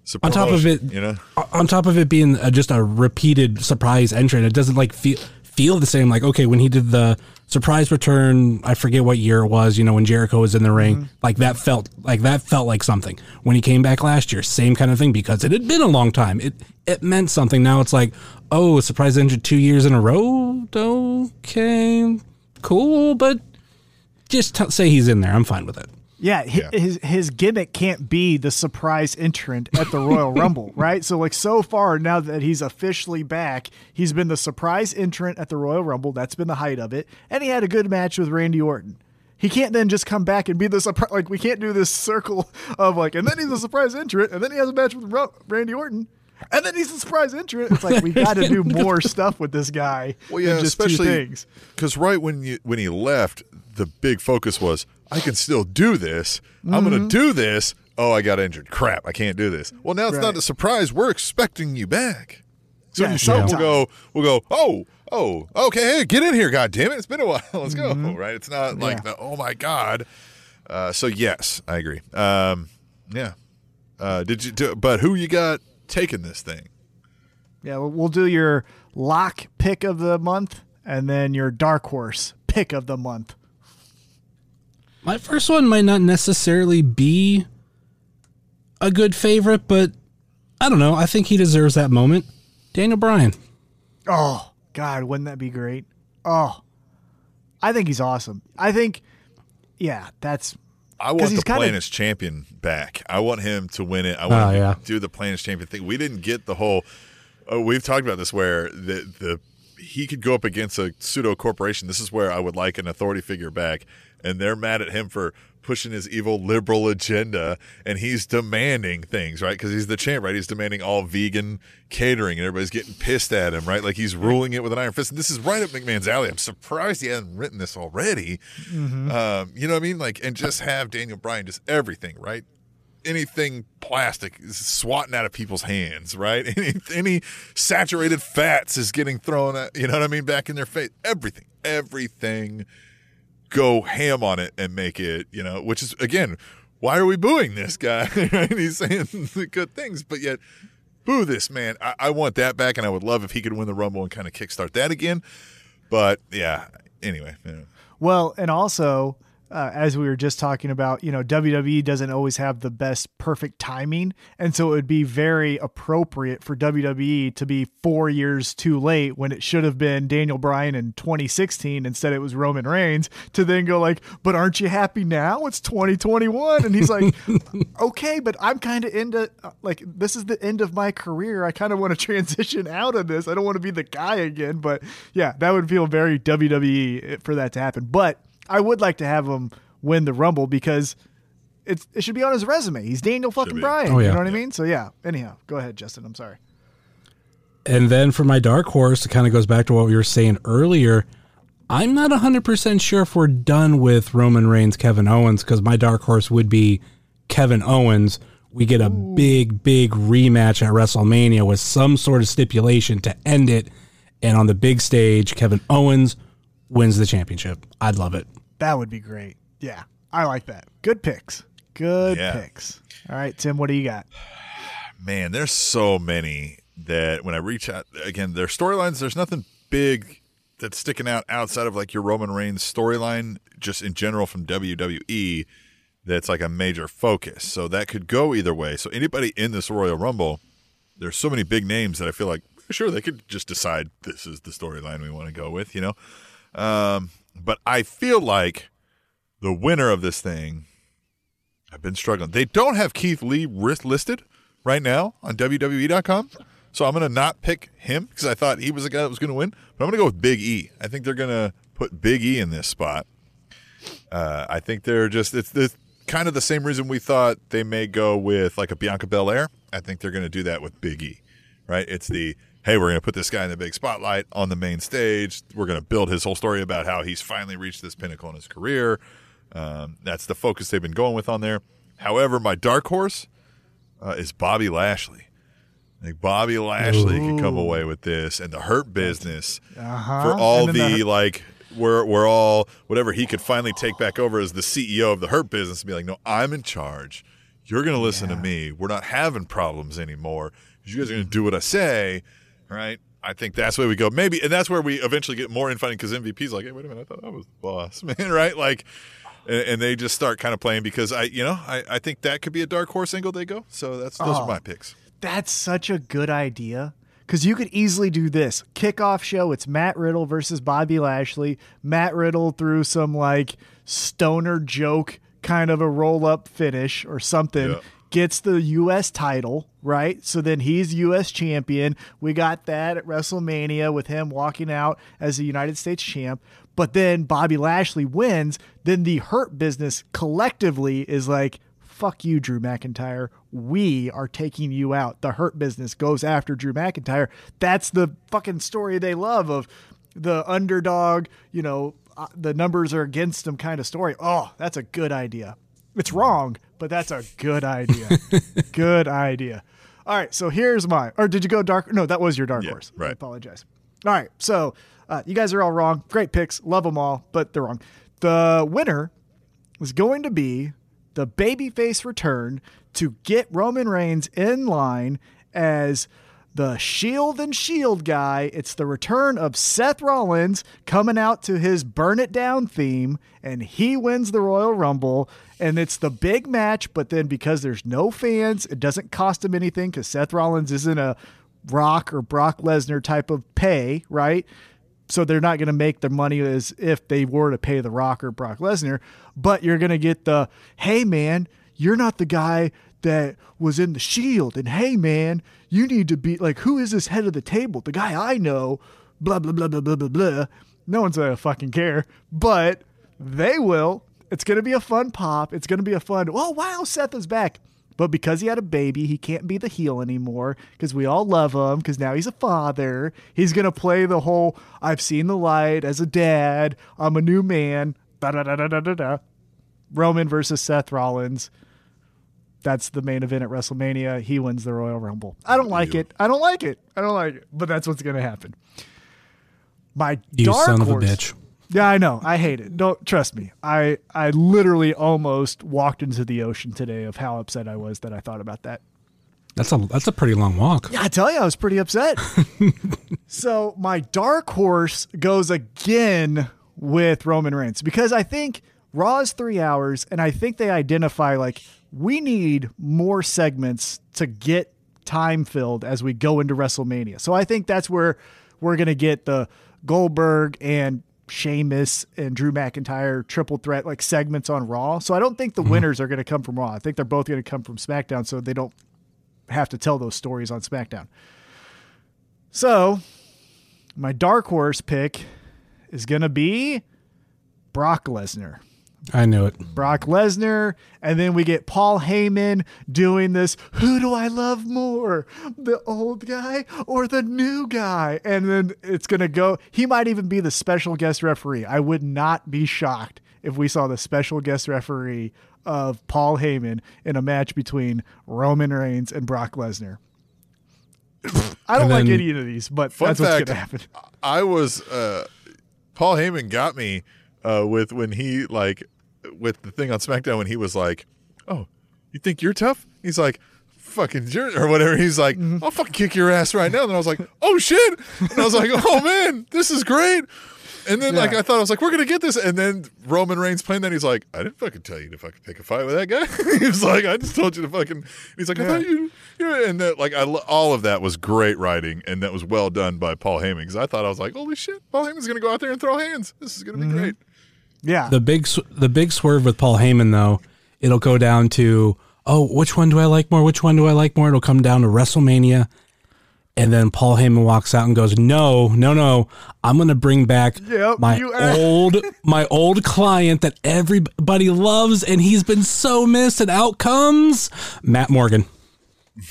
So On top of it- you know, on top of it being uh just a repeated surprise entry, it doesn't like feel feel the same. Like okay, when he did the surprise return, I forget what year it was. You know, when Jericho was in the ring, mm-hmm. like that felt like that felt like something. When he came back last year, same kind of thing because it had been a long time. It it meant something. Now it's like oh, surprise entrant two years in a row. Okay, cool, but just t- say he's in there. I'm fine with it. Yeah, Yeah. his his gimmick can't be the surprise entrant at the Royal Rumble, right? So like so far now that he's officially back, he's been the surprise entrant at the Royal Rumble. That's been the height of it, and he had a good match with Randy Orton. He can't then just come back and be the surprise. Like we can't do this circle of like, and then he's a surprise entrant, and then he has a match with Ro- Randy Orton, and then he's a surprise entrant. It's like we got to do more stuff with this guy well, yeah, especially because right when you when he left, the big focus was, "I can still do this. I'm Mm-hmm. going to do this." Oh, I got injured. Crap, I can't do this. Well, now it's Right. not a surprise. We're expecting you back. So Yeah, you show sometime. we'll go, we'll go, oh, oh, okay, hey, get in here, God damn it. It's been a while. Let's go. Right? It's not like Mm-hmm. Yeah. the, oh my God. Uh, so yes, I agree. Um, yeah. Uh, did you do, but who you got taking this thing? Yeah, we'll- we'll do your lock pick of the month and then your dark horse pick of the month. My first one might not necessarily be a good favorite, but I don't know. I think he deserves that moment. Daniel Bryan. Oh, God, wouldn't that be great? Oh, I think he's awesome. I think, yeah, that's I 'Cause want he's the kinda- champion back. I want him to win it. I want Oh, him yeah. to do the Planet champion thing. We didn't get the whole. Oh, we've talked about this where the the he could go up against a pseudo corporation. This is where I would like an authority figure back, and they're mad at him for pushing his evil liberal agenda, and he's demanding things, right? Because he's the champ, right? He's demanding all vegan catering, and everybody's getting pissed at him, right? Like he's ruling it with an iron fist. And this is right up McMahon's alley. I'm surprised he hasn't written this already. Um, you know what I mean? Like, and just have Daniel Bryan just everything, right? anything plastic is swatting out of people's hands, right? Any, any saturated fats is getting thrown at, you know what I mean, back in their face. Everything, everything. Go ham on it and make it, you know, which is again, why are we booing this guy? He's saying good things, but yet boo this man. I, I want that back, and I would love if he could win the Rumble and kind of kickstart that again. But yeah, anyway. yeah. Well, and also, uh, as we were just talking about, you know, WWE doesn't always have the best perfect timing. And so it would be very appropriate for WWE to be four years too late when it should have been Daniel Bryan in 2016. Instead, it was Roman Reigns to then go, like, but aren't you happy now? It's 2021. And he's like, okay, but I'm kind of into, like, this is the end of my career. I kind of want to transition out of this. I don't want to be the guy again. But yeah, that would feel very WWE for that to happen. But I would like to have him win the Rumble because it's it should be on his resume. He's Daniel fucking. Bryan. Oh, yeah. You know what I mean? So yeah. Anyhow, go ahead, Justin. I'm sorry. And then for my dark horse, it kind of goes back to what we were saying earlier. I'm not 100% sure if we're done with Roman Reigns, Kevin Owens, because my dark horse would be Kevin Owens. We get a big, big rematch at WrestleMania with some sort of stipulation to end it. And on the big stage, Kevin Owens wins the championship. I'd love it. That would be great. Yeah, I like that. Good picks. Good Yeah. picks. All right, Tim. What do you got? man, there's so many that when I reach out again, their storylines. There's nothing big that's sticking out outside of like your Roman Reigns storyline, just in general from WWE. That's like a major focus. So that could go either way. So anybody in this Royal Rumble, there's so many big names that I feel like sure they could just decide this is the storyline we want to go with, you know. Um, but I feel like the winner of this thing I've been struggling. They don't have Keith Lee listed right now on WWE.com. So I'm going to not pick him because I thought he was the guy that was going to win. But I'm going to go with Big E. I think they're going to put Big E in this spot. Uh, I think they're just, it's, it's kind of the same reason we thought they may go with like a Bianca Belair. I think they're going to do that with Big E, right? It's the, hey, we're going to put this guy in the big spotlight on the main stage. We're going to build his whole story about how he's finally reached this pinnacle in his career. Um, that's the focus they've been going with on there. However, my dark horse uh, is Bobby Lashley. I think Bobby Lashley can come away with this and the hurt business Uh-huh. for all the, the- like we're we're all whatever he could finally take back over as the CEO of the hurt business and be like, no, I'm in charge. You're gonna listen to me. We're not having problems anymore. You guys are gonna do what I say, right? I think that's where we go. Maybe, and that's where we eventually get more infighting because MVP's like, hey, wait a minute, I thought I was the boss, man, right? Like, and, and they just start kind of playing because I, you know, I, I think that could be a dark horse angle they go. So that's those Oh. are my picks. That's such a good idea. Because you could easily do this kickoff show. It's Matt Riddle versus Bobby Lashley. Matt Riddle through some like stoner joke kind of a roll up finish or something. Yeah. Gets the U.S. title, right? So then he's U.S. champion. We got that at WrestleMania with him walking out as the United States champ. But then Bobby Lashley wins. Then the Hurt business collectively is like, fuck you, Drew McIntyre. We are taking you out. The Hurt business goes after Drew McIntyre. That's the fucking story they love of the underdog, you know, uh, the numbers are against them kind of story. Oh, that's a good idea. It's wrong, but that's a good idea. good idea. All right, so here's my. Or did you go dark? No, that was your dark Yeah, horse. I right. apologize. All right, so uh, you guys are all wrong. Great picks, love them all, but they're wrong. The winner was going to be the babyface return to get Roman Reigns in line as the Shield and Shield guy. It's the return of Seth Rollins coming out to his Burn It Down theme, and he wins the Royal Rumble. And it's the big match, but then because there's no fans, it doesn't cost him anything because Seth Rollins isn't a Rock or Brock Lesnar type of pay, right? so they're not going to make the money as if they were to pay the Rock or Brock Lesnar, but you're going to get the hey man, you're not the guy that was in the Shield, and hey man, you need to be like who is this head of the table? The guy I know blah blah blah blah blah blah blah. No one's gonna fucking care, but they will. It's gonna be a fun pop. It's gonna be a fun. Oh wow, Seth is back. But because he had a baby, he can't be the heel anymore because we all love him because now he's a father. He's going to play the whole I've seen the light as a dad. I'm a new man. Da, da, da, da, da, da. Roman versus Seth Rollins. That's the main event at WrestleMania. He wins the Royal Rumble. I don't like it. I don't like it. I don't like it. But that's what's going to happen. My You dark son of a horse- bitch. yeah, I know. I hate it. Don't trust me. I I literally almost walked into the ocean today of how upset I was that I thought about that. That's a that's a pretty long walk. Yeah, I tell you, I was pretty upset. so my dark horse goes again with Roman Reigns because I think Raw is three hours, and I think they identify like we need more segments to get time filled as we go into WrestleMania. So I think that's where we're gonna get the Goldberg and Sheamus and Drew McIntyre triple threat like segments on Raw. So I don't think the mm-hmm. winners are going to come from Raw. I think they're both going to come from SmackDown, so they don't have to tell those stories on SmackDown. So, my dark horse pick is going to be Brock Lesnar. I knew it. Brock Lesnar, and then we get Paul Heyman doing this. Who do I love more, the old guy or the new guy? And then it's gonna go. He might even be the special guest referee. I would not be shocked if we saw the special guest referee of Paul Heyman in a match between Roman Reigns and Brock Lesnar. I don't And like any of these, but Fun that's fact, what's gonna happen. I was uh, Paul Heyman got me uh, with when he like with the thing on SmackDown when he was like, "Oh, you think you're tough?" He's like, "Fucking jer-" or whatever." He's like, Mm-hmm. "I'll fucking kick your ass right now." And I was like, "Oh shit!" And I was like, "Oh man, this is great." And then like I thought I was like, "We're gonna get this," and then Roman Reigns playing that. He's like, "I didn't fucking tell you to fucking pick a fight with that guy." he was like, "I just told you to fucking." He's like, "I thought you." you and that like I all of that was great writing, and that was well done by Paul Heyman because I thought I was like, "Holy shit, Paul Heyman's gonna go out there and throw hands. This is gonna be great." Yeah, The big the big swerve with Paul Heyman though, it'll go down to oh, which one do I like more? Which one do I like more? It'll come down to WrestleMania. And then Paul Heyman walks out and goes, "No, no, no! I'm going to bring back Yep, my old, my old client that everybody loves, and he's been so missed. And out comes Matt Morgan.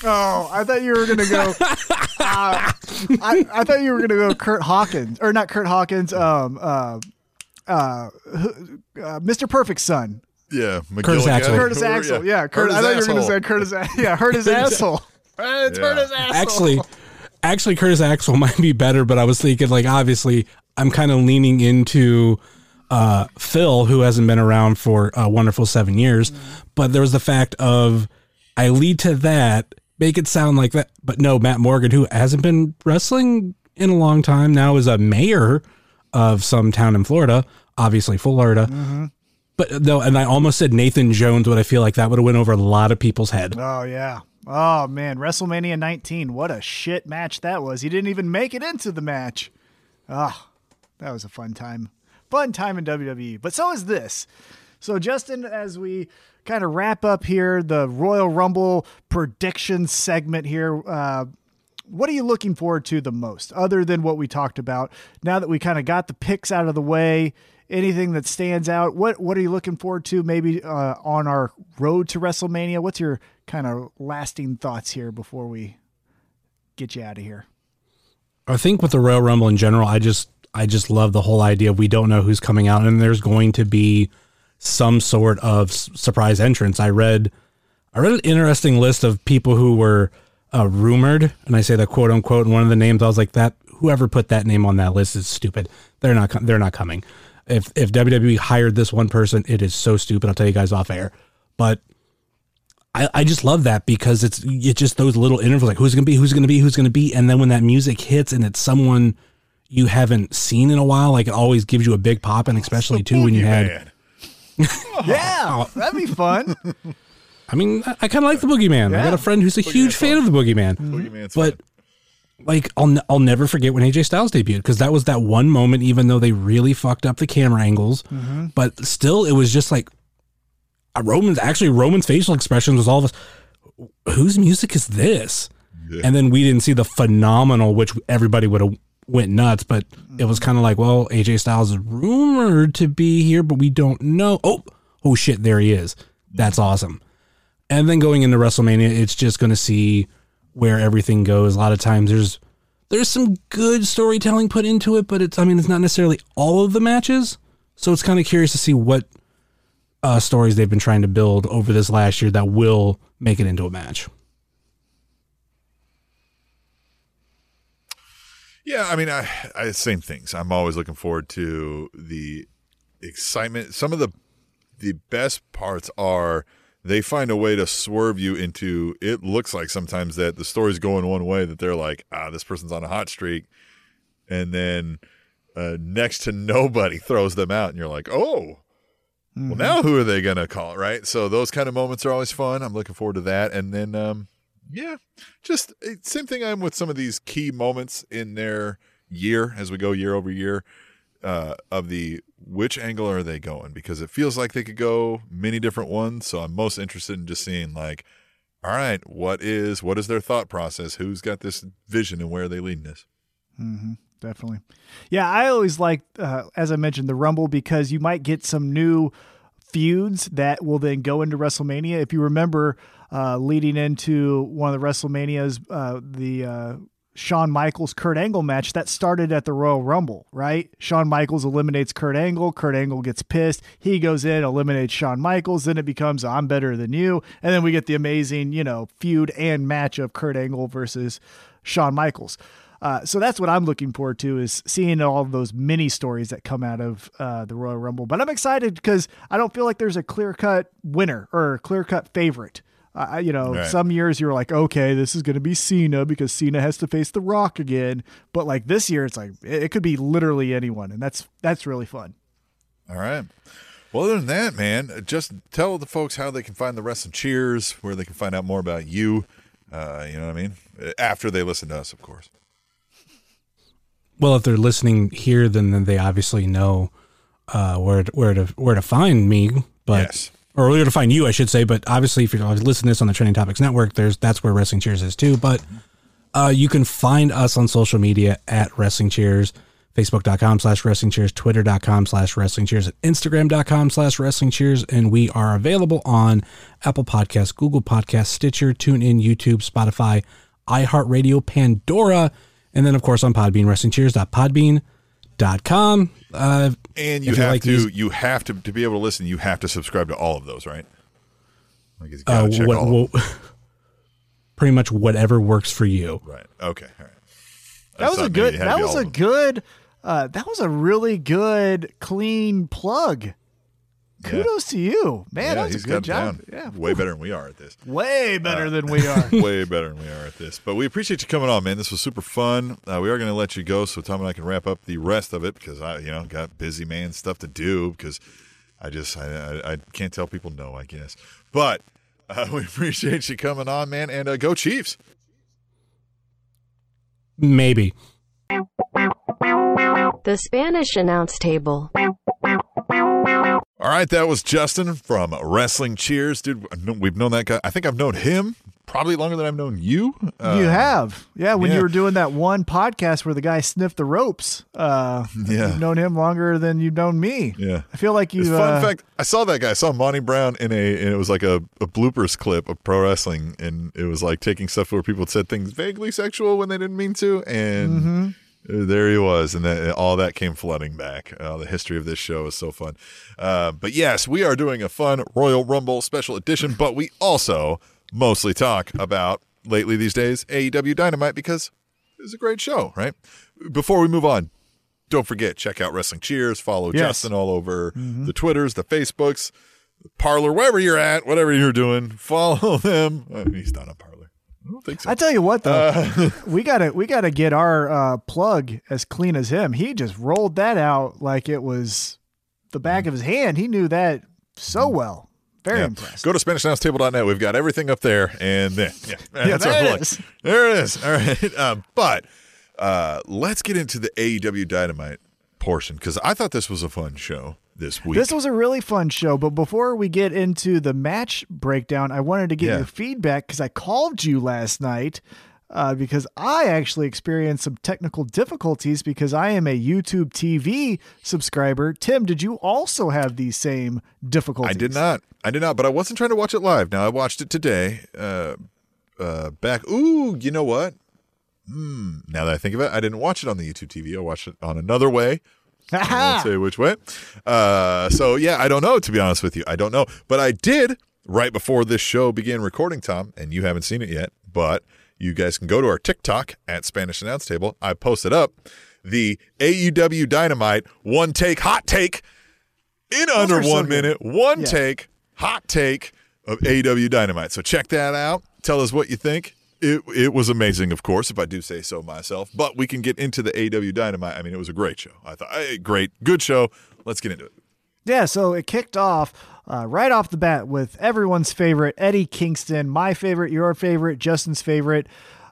Oh, I thought you were gonna go. uh, I, I thought you were gonna go Kurt Hawkins or not Kurt Hawkins. Um, uh, uh, uh Mr. Perfect's son, Yeah, Curtis McGillicutty. Axel. Curtis Axel. Yeah, Kurt. Hurt I his thought you were gonna say Curtis. A- Yeah, hurt his asshole. It's hurt his asshole. Actually, actually, Curtis Axel might be better, but I was thinking like obviously I'm kind of leaning into uh, Phil, who hasn't been around for a wonderful seven years. But there was the fact of I lead to that, make it sound like that, but no, Matt Morgan, who hasn't been wrestling in a long time now, is a mayor of some town in Florida, obviously Florida. But no, and I almost said Nathan Jones, but I feel like that would have went over a lot of people's head. Oh yeah. Oh man, WrestleMania 19. What a shit match that was. He didn't even make it into the match. Ah, that was a fun time. Fun time in WWE. But so is this. So Justin, as we kind of wrap up here the Royal Rumble prediction segment here, uh, what are you looking forward to the most, other than what we talked about? Now that we kind of got the picks out of the way, anything that stands out? What What are you looking forward to? Maybe uh, on our road to WrestleMania. What's your kind of lasting thoughts here before we get you out of here? I think with the Royal Rumble in general, I just I just love the whole idea of we don't know who's coming out and there's going to be some sort of surprise entrance. I read I read an interesting list of people who were uh, rumored, and I say the quote unquote. And one of the names I was like, that whoever put that name on that list is stupid. They're not they're not coming. If if WWE hired this one person, it is so stupid. I'll tell you guys off air, but. I, I just love that because it's it's just those little intervals like who's gonna be who's gonna be who's gonna be and then when that music hits and it's someone you haven't seen in a while like it always gives you a big pop and especially too when you had Yeah, that'd be fun. I mean I, I kind of like the Boogeyman. I got a friend who's a huge fan of the Boogeyman. Mm-hmm. Boogeyman's but fun. like I'll n- I'll never forget when AJ Styles debuted because that was that one moment even though they really fucked up the camera angles. Mm-hmm. But still it was just like a Roman's actually Roman's facial expressions was all of us whose music is this? And then we didn't see the phenomenal which everybody would have went nuts, but it was mm-hmm. kind of like, well, AJ Styles is rumored to be here, but we don't know. Oh, oh shit, there he is. That's awesome. And then going into WrestleMania, it's just going to see where everything goes. A lot of times there's there's some good storytelling put into it, but it's I mean it's not necessarily all of the matches. So it's kind of curious to see what uh, stories they've been trying to build over this last year that will make it into a match. Yeah, I mean, I, I same things. I'm always looking forward to the excitement. Some of the the best parts are they find a way to swerve you into. It looks like sometimes that the story's going one way that they're like, ah, this person's on a hot streak, and then uh, next to nobody throws them out, and you're like, oh. Well, now who are they going to call? Right. So those kind of moments are always fun. I'm looking forward to that. And then, um, yeah, just eh, same thing I'm with some of these key moments in their year as we go year over year uh, of the which angle are they going because it feels like they could go many different ones. So I'm most interested in just seeing like, all right, what is what is their thought process? Who's got this vision and where are they leading us? definitely. Yeah, I always like, uh, as I mentioned, the Rumble because you might get some new feuds that will then go into WrestleMania. If you remember, uh, leading into one of the WrestleManias, uh, the uh, Shawn Michaels Kurt Angle match that started at the Royal Rumble, right? Shawn Michaels eliminates Kurt Angle. Kurt Angle gets pissed. He goes in, eliminates Shawn Michaels. Then it becomes I'm better than you, and then we get the amazing, you know, feud and match of Kurt Angle versus Shawn Michaels. Uh, so that's what I'm looking forward to is seeing all those mini stories that come out of uh, the Royal Rumble. But I'm excited because I don't feel like there's a clear cut winner or clear cut favorite. Uh, you know, Right. some years you're like, okay, this is going to be Cena because Cena has to face The Rock again. But like this year, it's like it, it could be literally anyone, and that's that's really fun. All right. Well, other than that, man, just tell the folks how they can find the rest of Cheers, where they can find out more about you. Uh, you know what I mean? After they listen to us, of course. Well, if they're listening here, then, then they obviously know uh, where to, where to where to find me. But Yes. Or where to find you, I should say. But obviously, if you're listening to this on the Trending Topics Network, there's that's where Wrestling Cheers is too. But uh, you can find us on social media at Wrestling Cheers, Facebook.com slash Wrestling Cheers, Twitter.com slash Wrestling Cheers, Instagram.com slash Wrestling Cheers. And we are available on Apple Podcasts, Google Podcasts, Stitcher, TuneIn, YouTube, Spotify, iHeartRadio, Pandora, and then, of course, on Podbean, WrestlingCheers.podbean.com. Uh, And you If you have like to, these- you have to, to be able to listen, you have to subscribe to all of those, right? Like, you uh, gotta check what, all of them. what- pretty much whatever works for you. Right. Okay. All right. That was a good. it had to That was a good. Uh, that was a really good, clean plug. Kudos to you, man. yeah, that was he's a good job. down. Yeah, Way better than we are at this. way better than we are. way better than we are at this. But we appreciate you coming on, man. This was super fun. Uh, we are going to let you go so Tom and I can wrap up the rest of it because I, you know, got busy man stuff to do because I just I, I, I can't tell people no, I guess. But uh, we appreciate you coming on, man, and uh, go Chiefs. Maybe. The Spanish announce table. All right, that was Justin from Wrestling Cheers, dude. We've known that guy. I think I've known him probably longer than I've known you. Uh, you have, yeah. When yeah. you were doing that one podcast where the guy sniffed the ropes, uh, Yeah. you've known him longer than you've known me. Yeah. I feel like you. Fun uh, fact. I saw that guy. I saw Monty Brown in a, and it was like a, a bloopers clip of pro wrestling, and it was like taking stuff where people said things vaguely sexual when they didn't mean to, and Mm-hmm. There he was, and that all that came flooding back. Uh, the history of this show is so fun. Uh, but yes, we are doing a fun Royal Rumble special edition, but we also mostly talk about lately these days AEW Dynamite because it's a great show, right? Before we move on, don't forget check out wrestling cheers follow Yes. justin all over the twitters the facebooks the Parler wherever you're at whatever you're doing follow them he's not on Parler i don't think so I tell you what, though, Uh, we gotta we gotta get our uh, plug as clean as him. He just rolled that out like it was the back of his hand. He knew that so well. Very yeah. impressed. Go to SpanishAnnounceTable.net. We've got everything up there, and then yeah, that's there our it plug. is. There it is. All right, um, but uh, let's get into the AEW Dynamite portion because I thought this was a fun show this week. This was a really fun show, but before we get into the match breakdown, I wanted to get Yeah. your feedback because I called you last night uh, because I actually experienced some technical difficulties because I am a YouTube TV subscriber. Tim, did you also have these same difficulties? I did not. I did not, but I wasn't trying to watch it live. Now I watched it today. Uh, uh, back. Ooh, you know what? Hmm. Now that I think of it, I didn't watch it on the YouTube TV. I watched it on another way. I won't say which way. Uh, so yeah, I don't know. To be honest with you, I don't know. But I did right before this show began recording, Tom, and you haven't seen it yet. But you guys can go to our TikTok at Spanish Announce Table. I posted up the AEW Dynamite one take hot take in under are so one minute. One Yeah. take hot take of AEW Dynamite. So check that out. Tell us what you think. It, it was amazing, of course, if I do say so myself. But we can get into the AEW Dynamite. I mean, it was a great show. I thought, hey, great, good show. Let's get into it. Yeah, so it kicked off uh, right off the bat with everyone's favorite Eddie Kingston, my favorite, your favorite, Justin's favorite,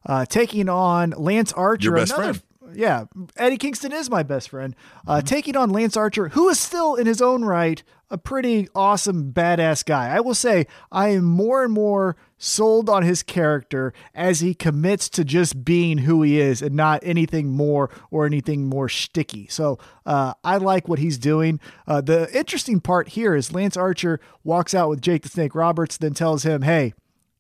uh, taking on Lance Archer. Your best another- friend. Yeah, Eddie Kingston is my best friend. Uh, Taking on Lance Archer, who is still in his own right a pretty awesome, badass guy. I will say I am more and more sold on his character as he commits to just being who he is and not anything more or anything more sticky. So uh, I like what he's doing. Uh, the interesting part here is Lance Archer walks out with Jake the Snake Roberts, then tells him, "Hey,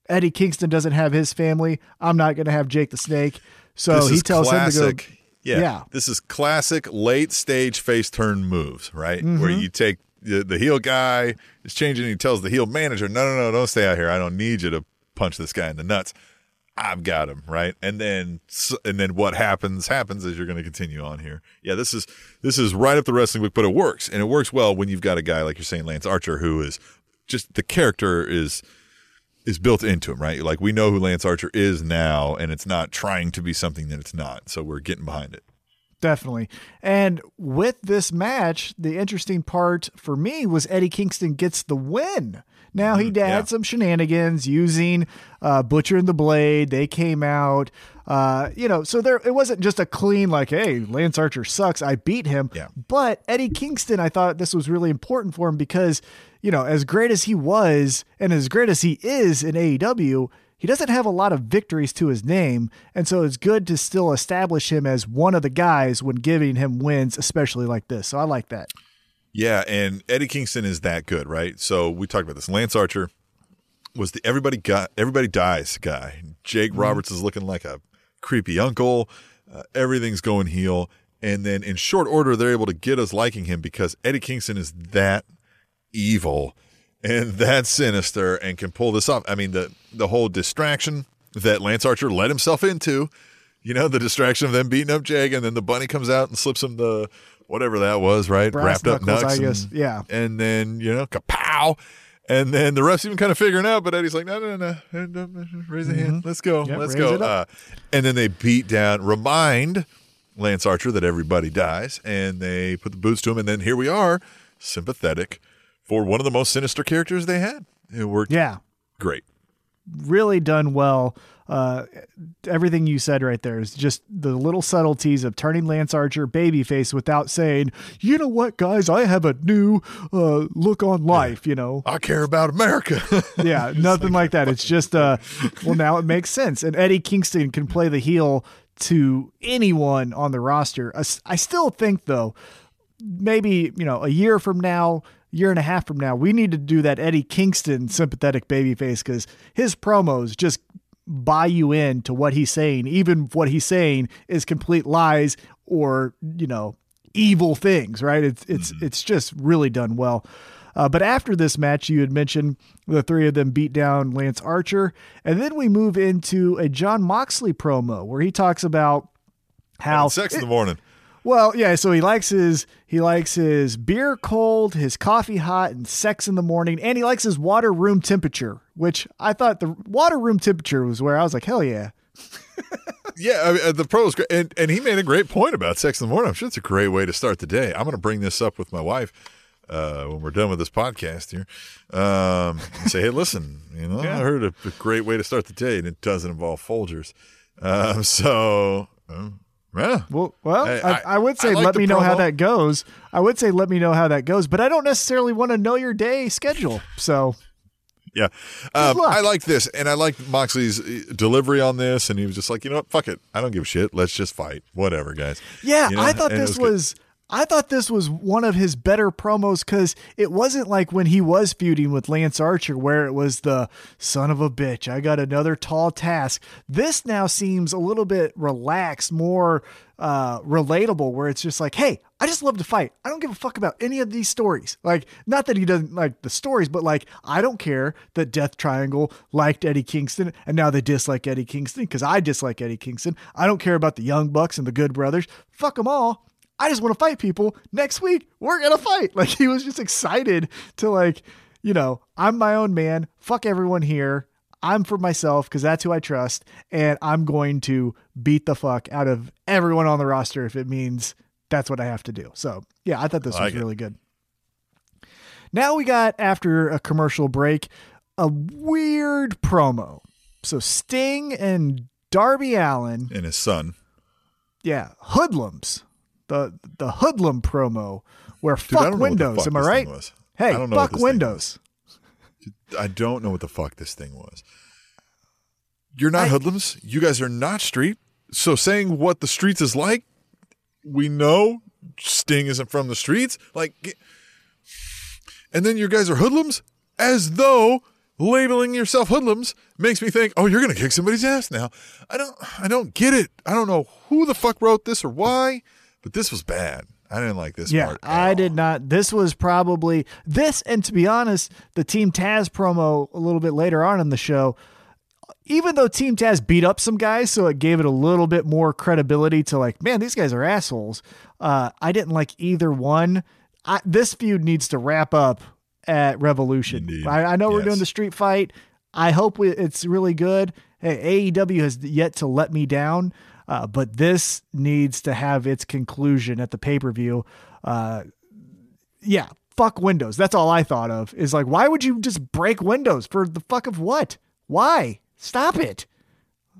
Eddie Kingston doesn't have his family. I'm not going to have Jake the Snake." So he tells him to go. Yeah. Yeah. This is classic late stage face turn moves, right? Mm-hmm. Where you take the, the heel guy is changing and he tells the heel manager, no, no, no, don't stay out here. I don't need you to punch this guy in the nuts. I've got him, right? And then and then what happens happens as you're going to continue on here. Yeah, this is this is right up the wrestling book, but it works. And it works well when you've got a guy like you're saying Lance Archer who is just the character is is built into him, right? Like we know who Lance Archer is now, and it's not trying to be something that it's not. So we're getting behind it. Definitely. And with this match, the interesting part for me was Eddie Kingston gets the win. Now he had yeah. some shenanigans using uh, Butcher and the Blade. They came out, uh, you know, so there it wasn't just a clean like, hey, Lance Archer sucks. I beat him. Yeah. But Eddie Kingston, I thought this was really important for him because, you know, as great as he was and as great as he is in AEW, he doesn't have a lot of victories to his name, and so it's good to still establish him as one of the guys when giving him wins, especially like this. So I like that. Yeah, and Eddie Kingston is that good, right? So we talked about this. Lance Archer was the everybody got everybody dies guy. Jake Roberts is looking like a creepy uncle. Uh, everything's going heel, and then in short order, they're able to get us liking him because Eddie Kingston is that evil and that sinister and can pull this off. I mean, the the whole distraction that Lance Archer let himself into, you know, the distraction of them beating up Jake, and then the bunny comes out and slips him the whatever that was, right? Brass Wrapped up knuckles, nuts. I guess. and- Yeah. And then, you know, kapow. And then the refs even kind of figuring out, but Eddie's like, no, no, no, no, raise a hand. Let's go. Yep, Let's go. Uh, and then they beat down, remind Lance Archer that everybody dies, and they put the boots to him. And then here we are, sympathetic for one of the most sinister characters they had. It worked Yeah. great. Really done well. Uh, everything you said right there is just the little subtleties of turning Lance Archer babyface without saying, you know what, guys, I have a new uh, look on life, you know? I care about America. Yeah, nothing like that. It's just uh well now it makes sense. And Eddie Kingston can play the heel to anyone on the roster. I still think though, maybe, you know, a year from now, year and a half from now, we need to do that Eddie Kingston sympathetic babyface cuz his promos just buy you in to what he's saying, even what he's saying is complete lies or, you know, evil things, right? It's it's it's just really done well. Uh, but after this match, you had mentioned the three of them beat down Lance Archer, and then we move into a Jon Moxley promo where he talks about how Sex in the morning. Well, yeah. So he likes his he likes his beer cold, his coffee hot, and sex in the morning, and he likes his water room temperature. Which I thought the water room temperature was where I was like, hell yeah, Yeah, I mean, uh, the pro was great, and and he made a great point about sex in the morning. I'm sure it's a great way to start the day. I'm going to bring this up with my wife uh, when we're done with this podcast here. Um, and say, hey, listen, you know, I heard a, a great way to start the day, and it doesn't involve Folgers. Um, so, um, yeah, Well, well, I, I- I, would say I like let me know how that goes. I would say let me know how that goes, but I don't necessarily want to know your day schedule. So Yeah. Um. I like this, and I like Moxley's uh, delivery on this, and he was just like, you know what, fuck it, I don't give a shit. Let's just fight, whatever, guys. Yeah, You know? I thought And this good. was, I thought this was one of his better promos because it wasn't like when he was feuding with Lance Archer, where it was the son of a bitch. I got another tall task. This now seems a little bit relaxed, more uh, relatable, where it's just like, hey, I just love to fight. I don't give a fuck about any of these stories. Like, not that he doesn't like the stories, but like, I don't care that Death Triangle liked Eddie Kingston and now they dislike Eddie Kingston because I dislike Eddie Kingston. I don't care about the Young Bucks and the Good Brothers. Fuck them all. I just want to fight people. Next week, we're going to fight. Like, he was just excited to, like, you know, I'm my own man. Fuck everyone here. I'm for myself because that's who I trust. And I'm going to beat the fuck out of everyone on the roster if it means that's what I have to do. So, yeah, I thought this I was it. really good. Now we got, after a commercial break, a weird promo. So, Sting and Darby Allin and his son. yeah, hoodlums. The the hoodlum promo where Dude, fuck don't know what the Windows. fuck Am I right? Hey, I don't know fuck Windows. I don't know what the fuck this thing was. You're not I- hoodlums. You guys are not street. So saying what the streets is like, we know Sting isn't from the streets. Like, and then you guys are hoodlums, as though labeling yourself hoodlums makes me think, oh, you're gonna kick somebody's ass now. I don't, I don't get it. I don't know who the fuck wrote this or why, but this was bad. I didn't like this Yeah, part. I all. did not. This was probably this, and to be honest, the Team Taz promo a little bit later on in the show. Even though Team Taz beat up some guys, so it gave it a little bit more credibility to like, man, these guys are assholes. Uh, I didn't like either one. I, this feud needs to wrap up at Revolution. I, I know we're doing the street fight. I hope we, it's really good. Hey, AEW has yet to let me down, uh, but this needs to have its conclusion at the pay per view. Uh, yeah, fuck Windows. That's all I thought of. Is like, why would you just break Windows for the fuck of what? Why? Stop it.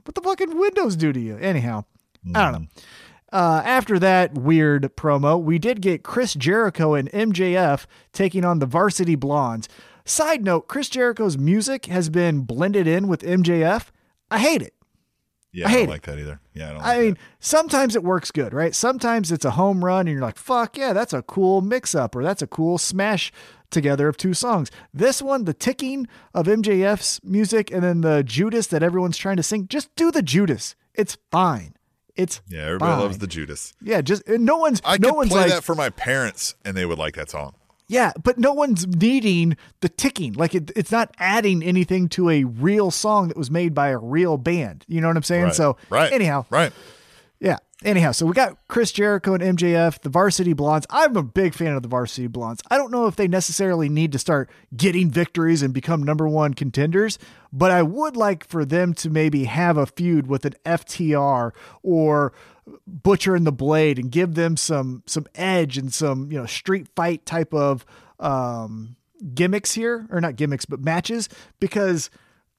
What the fucking Windows do to you? Anyhow, I don't know. Uh, after that weird promo, we did get Chris Jericho and MJF taking on the Varsity Blondes. Side note: Chris Jericho's music has been blended in with MJF. I hate it. Yeah, I I, don't it. like that either. Yeah, I don't. I mean, that. sometimes it works good, right? Sometimes it's a home run and you're like, fuck yeah, that's a cool mix up or that's a cool smash together of two songs. This one, the ticking of MJF's music and then the Judas that everyone's trying to sing, just do the Judas. It's fine. It's yeah, everybody fine. loves the Judas. Yeah, just and no one's I no could one's play like that for my parents, and they would like that song. Yeah, but no one's needing the ticking. Like it, it's not adding anything to a real song that was made by a real band. You know what I'm saying? Right. So right, anyhow, right. Yeah. Anyhow, so we got Chris Jericho and MJF, the Varsity Blondes. I'm a big fan of the Varsity Blondes. I don't know if they necessarily need to start getting victories and become number one contenders, but I would like for them to maybe have a feud with an FTR or Butcher and the Blade and give them some some edge and some you know street fight type of um, gimmicks here, or not gimmicks, but matches because.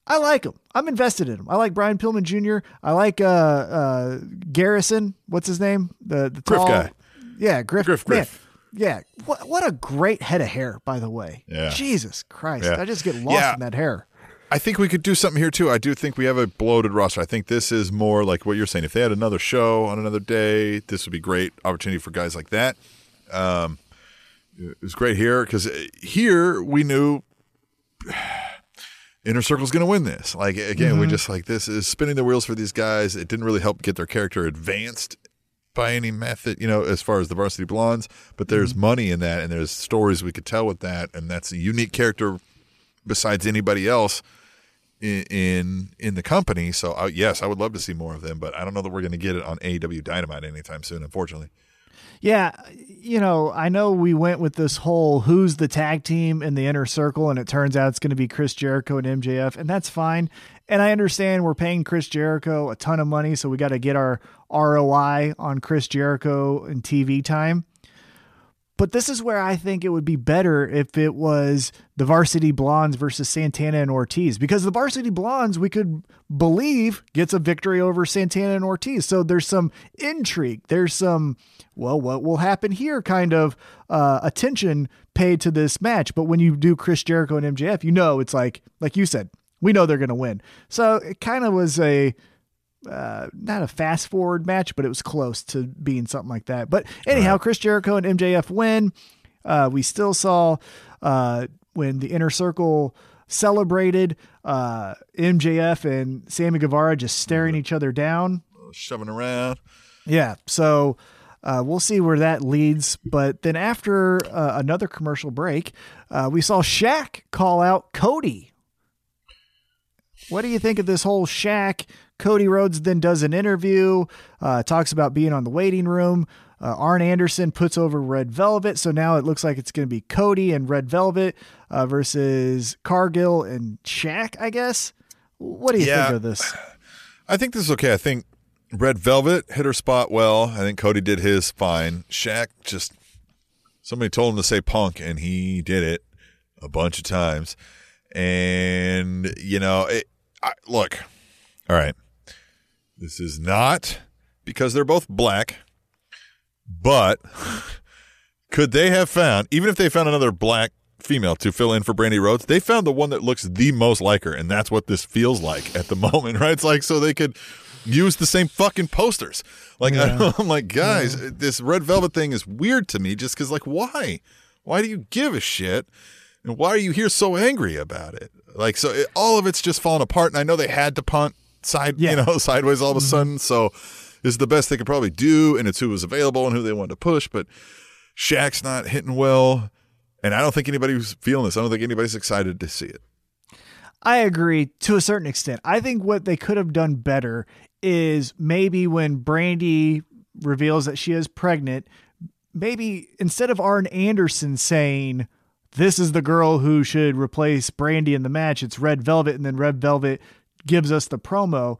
I like them. I'm invested in them. I like Brian Pillman Jr. I like uh, uh, Garrison. What's his name? The the Griff tall guy. Yeah, Griff. Griff, man, Griff. yeah. What what a great head of hair, by the way. Yeah. Jesus Christ. Yeah. I just get lost Yeah. in that hair. I think we could do something here too. I do think we have a bloated roster. I think this is more like what you're saying. If they had another show on another day, this would be great opportunity for guys like that. Um, it was great here because uh, here we knew Inner Circle's going to win this. Like again, we mm-hmm. just like this is spinning the wheels for these guys. It didn't really help get their character advanced by any method, you know, as far as the Varsity Blondes. But there's mm-hmm. money in that, and there's stories we could tell with that, and that's a unique character besides anybody else in in, in the company. So uh, yes, I would love to see more of them, but I don't know that we're going to get it on AEW Dynamite anytime soon. Unfortunately, Yeah, you know, I know we went with this whole who's the tag team in the inner circle, and it turns out it's going to be Chris Jericho and MJF, and that's fine. And I understand we're paying Chris Jericho a ton of money, so we got to get our ROI on Chris Jericho and TV time. But this is where I think it would be better if it was the Varsity Blondes versus Santana and Ortiz because the Varsity Blondes we could believe gets a victory over Santana and Ortiz. So there's some intrigue. There's some well, what will happen here kind of uh, attention paid to this match. But when you do Chris Jericho and MJF, you know it's like like you said, we know they're going to win. So it kind of was a uh, not a fast forward match, but it was close to being something like that. But anyhow, Chris Jericho and MJF win. Uh, we still saw uh, when the inner circle celebrated uh, MJF and Sammy Guevara just staring each other down. Shoving around. Yeah. So uh, we'll see where that leads. But then after uh, another commercial break, uh, we saw Shaq call out Cody. What do you think of this whole Shaq? Cody Rhodes then does an interview, uh, talks about being on the waiting room. Uh, Arn Anderson puts over Red Velvet. So now it looks like it's going to be Cody and Red Velvet uh, versus Cargill and Shaq, I guess. What do you Yeah. think of this? I think this is okay. I think Red Velvet hit her spot well. I think Cody did his fine. Shaq just somebody told him to say punk, and he did it a bunch of times. And you know, it, I, look, all right, this is not because they're both black, but could they have found even if they found another black female to fill in for Brandi Rhodes, they found the one that looks the most like her, and that's what this feels like at the moment, right? It's like so they could use the same fucking posters. Like I, am like, guys, this red velvet thing is weird to me, just because like why? Why do you give a shit? And why are you here so angry about it? Like so, it, all of it's just falling apart. And I know they had to punt side, Yeah. you know, sideways all of a mm-hmm. sudden. So this is the best they could probably do, and it's who was available and who they wanted to push. But Shaq's not hitting well, and I don't think anybody's feeling this. I don't think anybody's excited to see it. I agree to a certain extent. I think what they could have done better is maybe when Brandi reveals that she is pregnant, maybe instead of Arn Anderson saying, This is the girl who should replace Brandi in the match, it's Red Velvet, and then Red Velvet gives us the promo.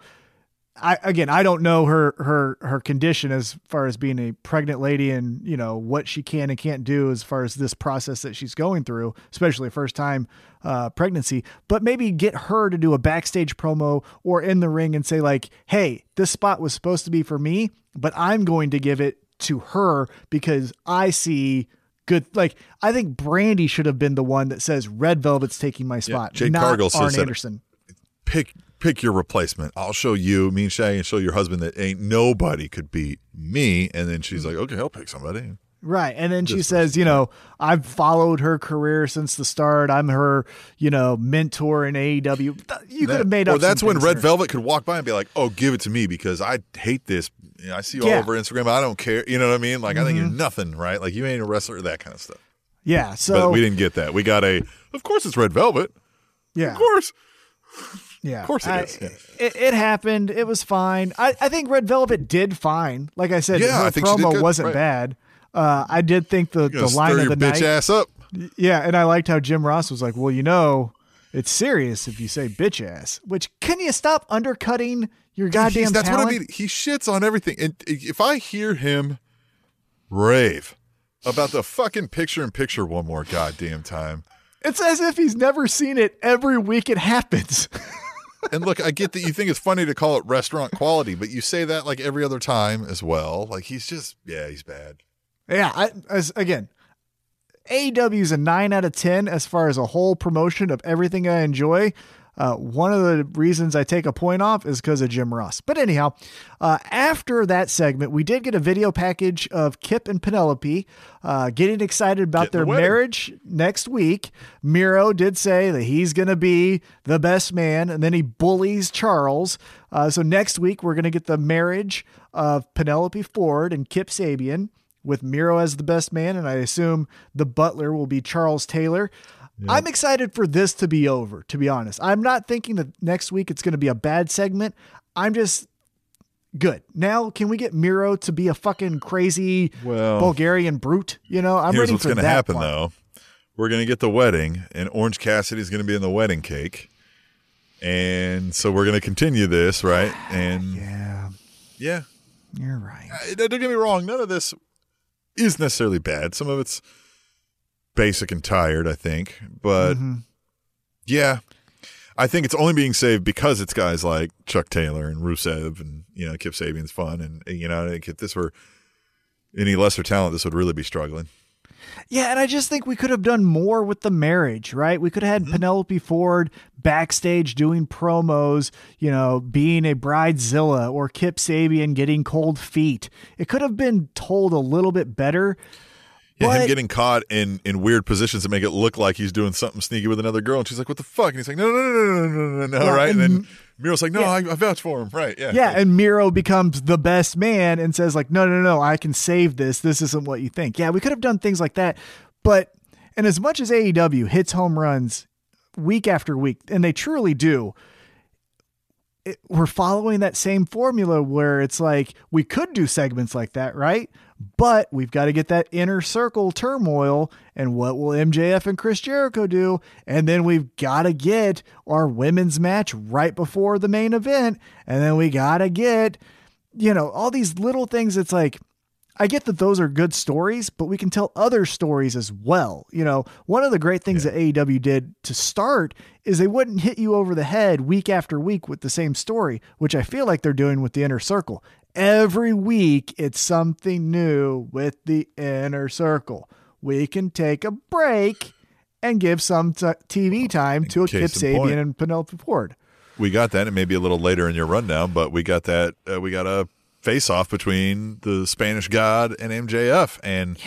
I again, I don't know her her her condition as far as being a pregnant lady and you know what she can and can't do as far as this process that she's going through, especially first time uh, pregnancy. But maybe get her to do a backstage promo or in the ring and say like, "Hey, this spot was supposed to be for me, but I'm going to give it to her because I see." Good, like I think Brandi should have been the one that says Red Velvet's taking my spot, Jake not Cargill says Arn that- Anderson. Pick pick your replacement. I'll show you, me and Shaggy, and show your husband that ain't nobody could beat me. And then she's hmm. like, okay, I'll pick somebody. Right. And then she This says, you know, I've followed her career since the start. I'm her, you know, mentor in AEW. You could have made up. Well, that's when Red there. Velvet could walk by and be like, "Oh, give it to me because I hate this. You know, I see you all Yeah. Mm-hmm. over Instagram. I don't care. You know what I mean? Like, I think you're nothing, right? Like, you ain't a wrestler, that kind of stuff. Yeah. But So we didn't get that. We got a. Of course, it's Red Velvet. yeah, Of course. yeah, of course it I- is, yeah. It, it happened. It was fine. I, I think Red Velvet did fine. Like I said, Yeah, her I promo wasn't Right. bad. Uh, I did think the, the line of your the bitch night. ass up. Yeah, and I liked how Jim Ross was like, "Well, you know, it's serious if you say bitch ass." Which can you stop undercutting your goddamn He's- that's talent? what I mean. He shits on everything. And if I hear him rave about the fucking picture in picture one more goddamn time, It's as if he's never seen it. Every week it happens. and look, I get that you think it's funny to call it restaurant quality, but you say that like every other time as well. Like he's just, yeah, he's bad. yeah, I, as again, AEW is a nine out of ten as far as a whole promotion of everything I enjoy. Uh, one of the reasons I take a point off is because of Jim Ross. But anyhow, uh, after that segment, we did get a video package of Kip and Penelope uh, getting excited about Getting their the marriage next week. Miro did say that he's going to be the best man, and then he bullies Charles. Uh, so next week, we're going to get the marriage of Penelope Ford and Kip Sabian with Miro as the best man, and I assume the butler will be Charles Taylor. I'm excited for this to be over, to be honest. I'm not thinking that next week it's going to be a bad segment. I'm just good. Now, can we get Miro to be a fucking crazy Well- Bulgarian brute? You know, I'm Here's ready what's going to happen part. though. We're going to get the wedding, and Orange Cassidy's going to be in the wedding cake. And so we're going to continue this, right? And Yeah, yeah, you're right. Uh, don't get me wrong. None of this is necessarily bad. Some of it's basic and tired, I think. But Mm-hmm. yeah, I think it's only being saved because it's guys like Chuck Taylor and Rusev and you know Kip Sabian's fun and you know if this were any lesser talent, this would really be struggling. Yeah, and I just think we could have done more with the marriage, right? We could have had mm-hmm. Penelope Ford backstage doing promos, you know, being a bridezilla or Kip Sabian getting cold feet. It could have been told a little bit better. Yeah, him getting caught in in weird positions that make it look like he's doing something sneaky with another girl, and she's like, "What the fuck?" And he's like, "No, no, no, no, no, no, no, no, Yeah, right?" And, and- then Miro's like, "No, Yeah. I, I vouch for him." Right? Yeah. Yeah, and Miro becomes the best man and says like, "No, no, no, I can save this. This isn't what you think." Yeah, we could have done things like that. But and as much as AEW hits home runs week after week, and they truly do, it, we're following that same formula where it's like we could do segments like that, right? But we've got to get that inner circle turmoil. And what will MJF and Chris Jericho do? And then we've got to get our women's match right before the main event. And then we got to get, you know, all these little things. It's like, I get that those are good stories, but we can tell other stories as well. You know, one of the great things that AEW did to start is they wouldn't hit you over the head week after week with the same story, which I feel like they're doing with the inner circle. Every week, it's something new with the inner circle. We can take a break and give some t- TV time to a Kip in point. Sabian and Penelope Ford. we got that, and maybe a little later in your rundown, but we got that. Uh, we got a face off between the Spanish God and MJF, and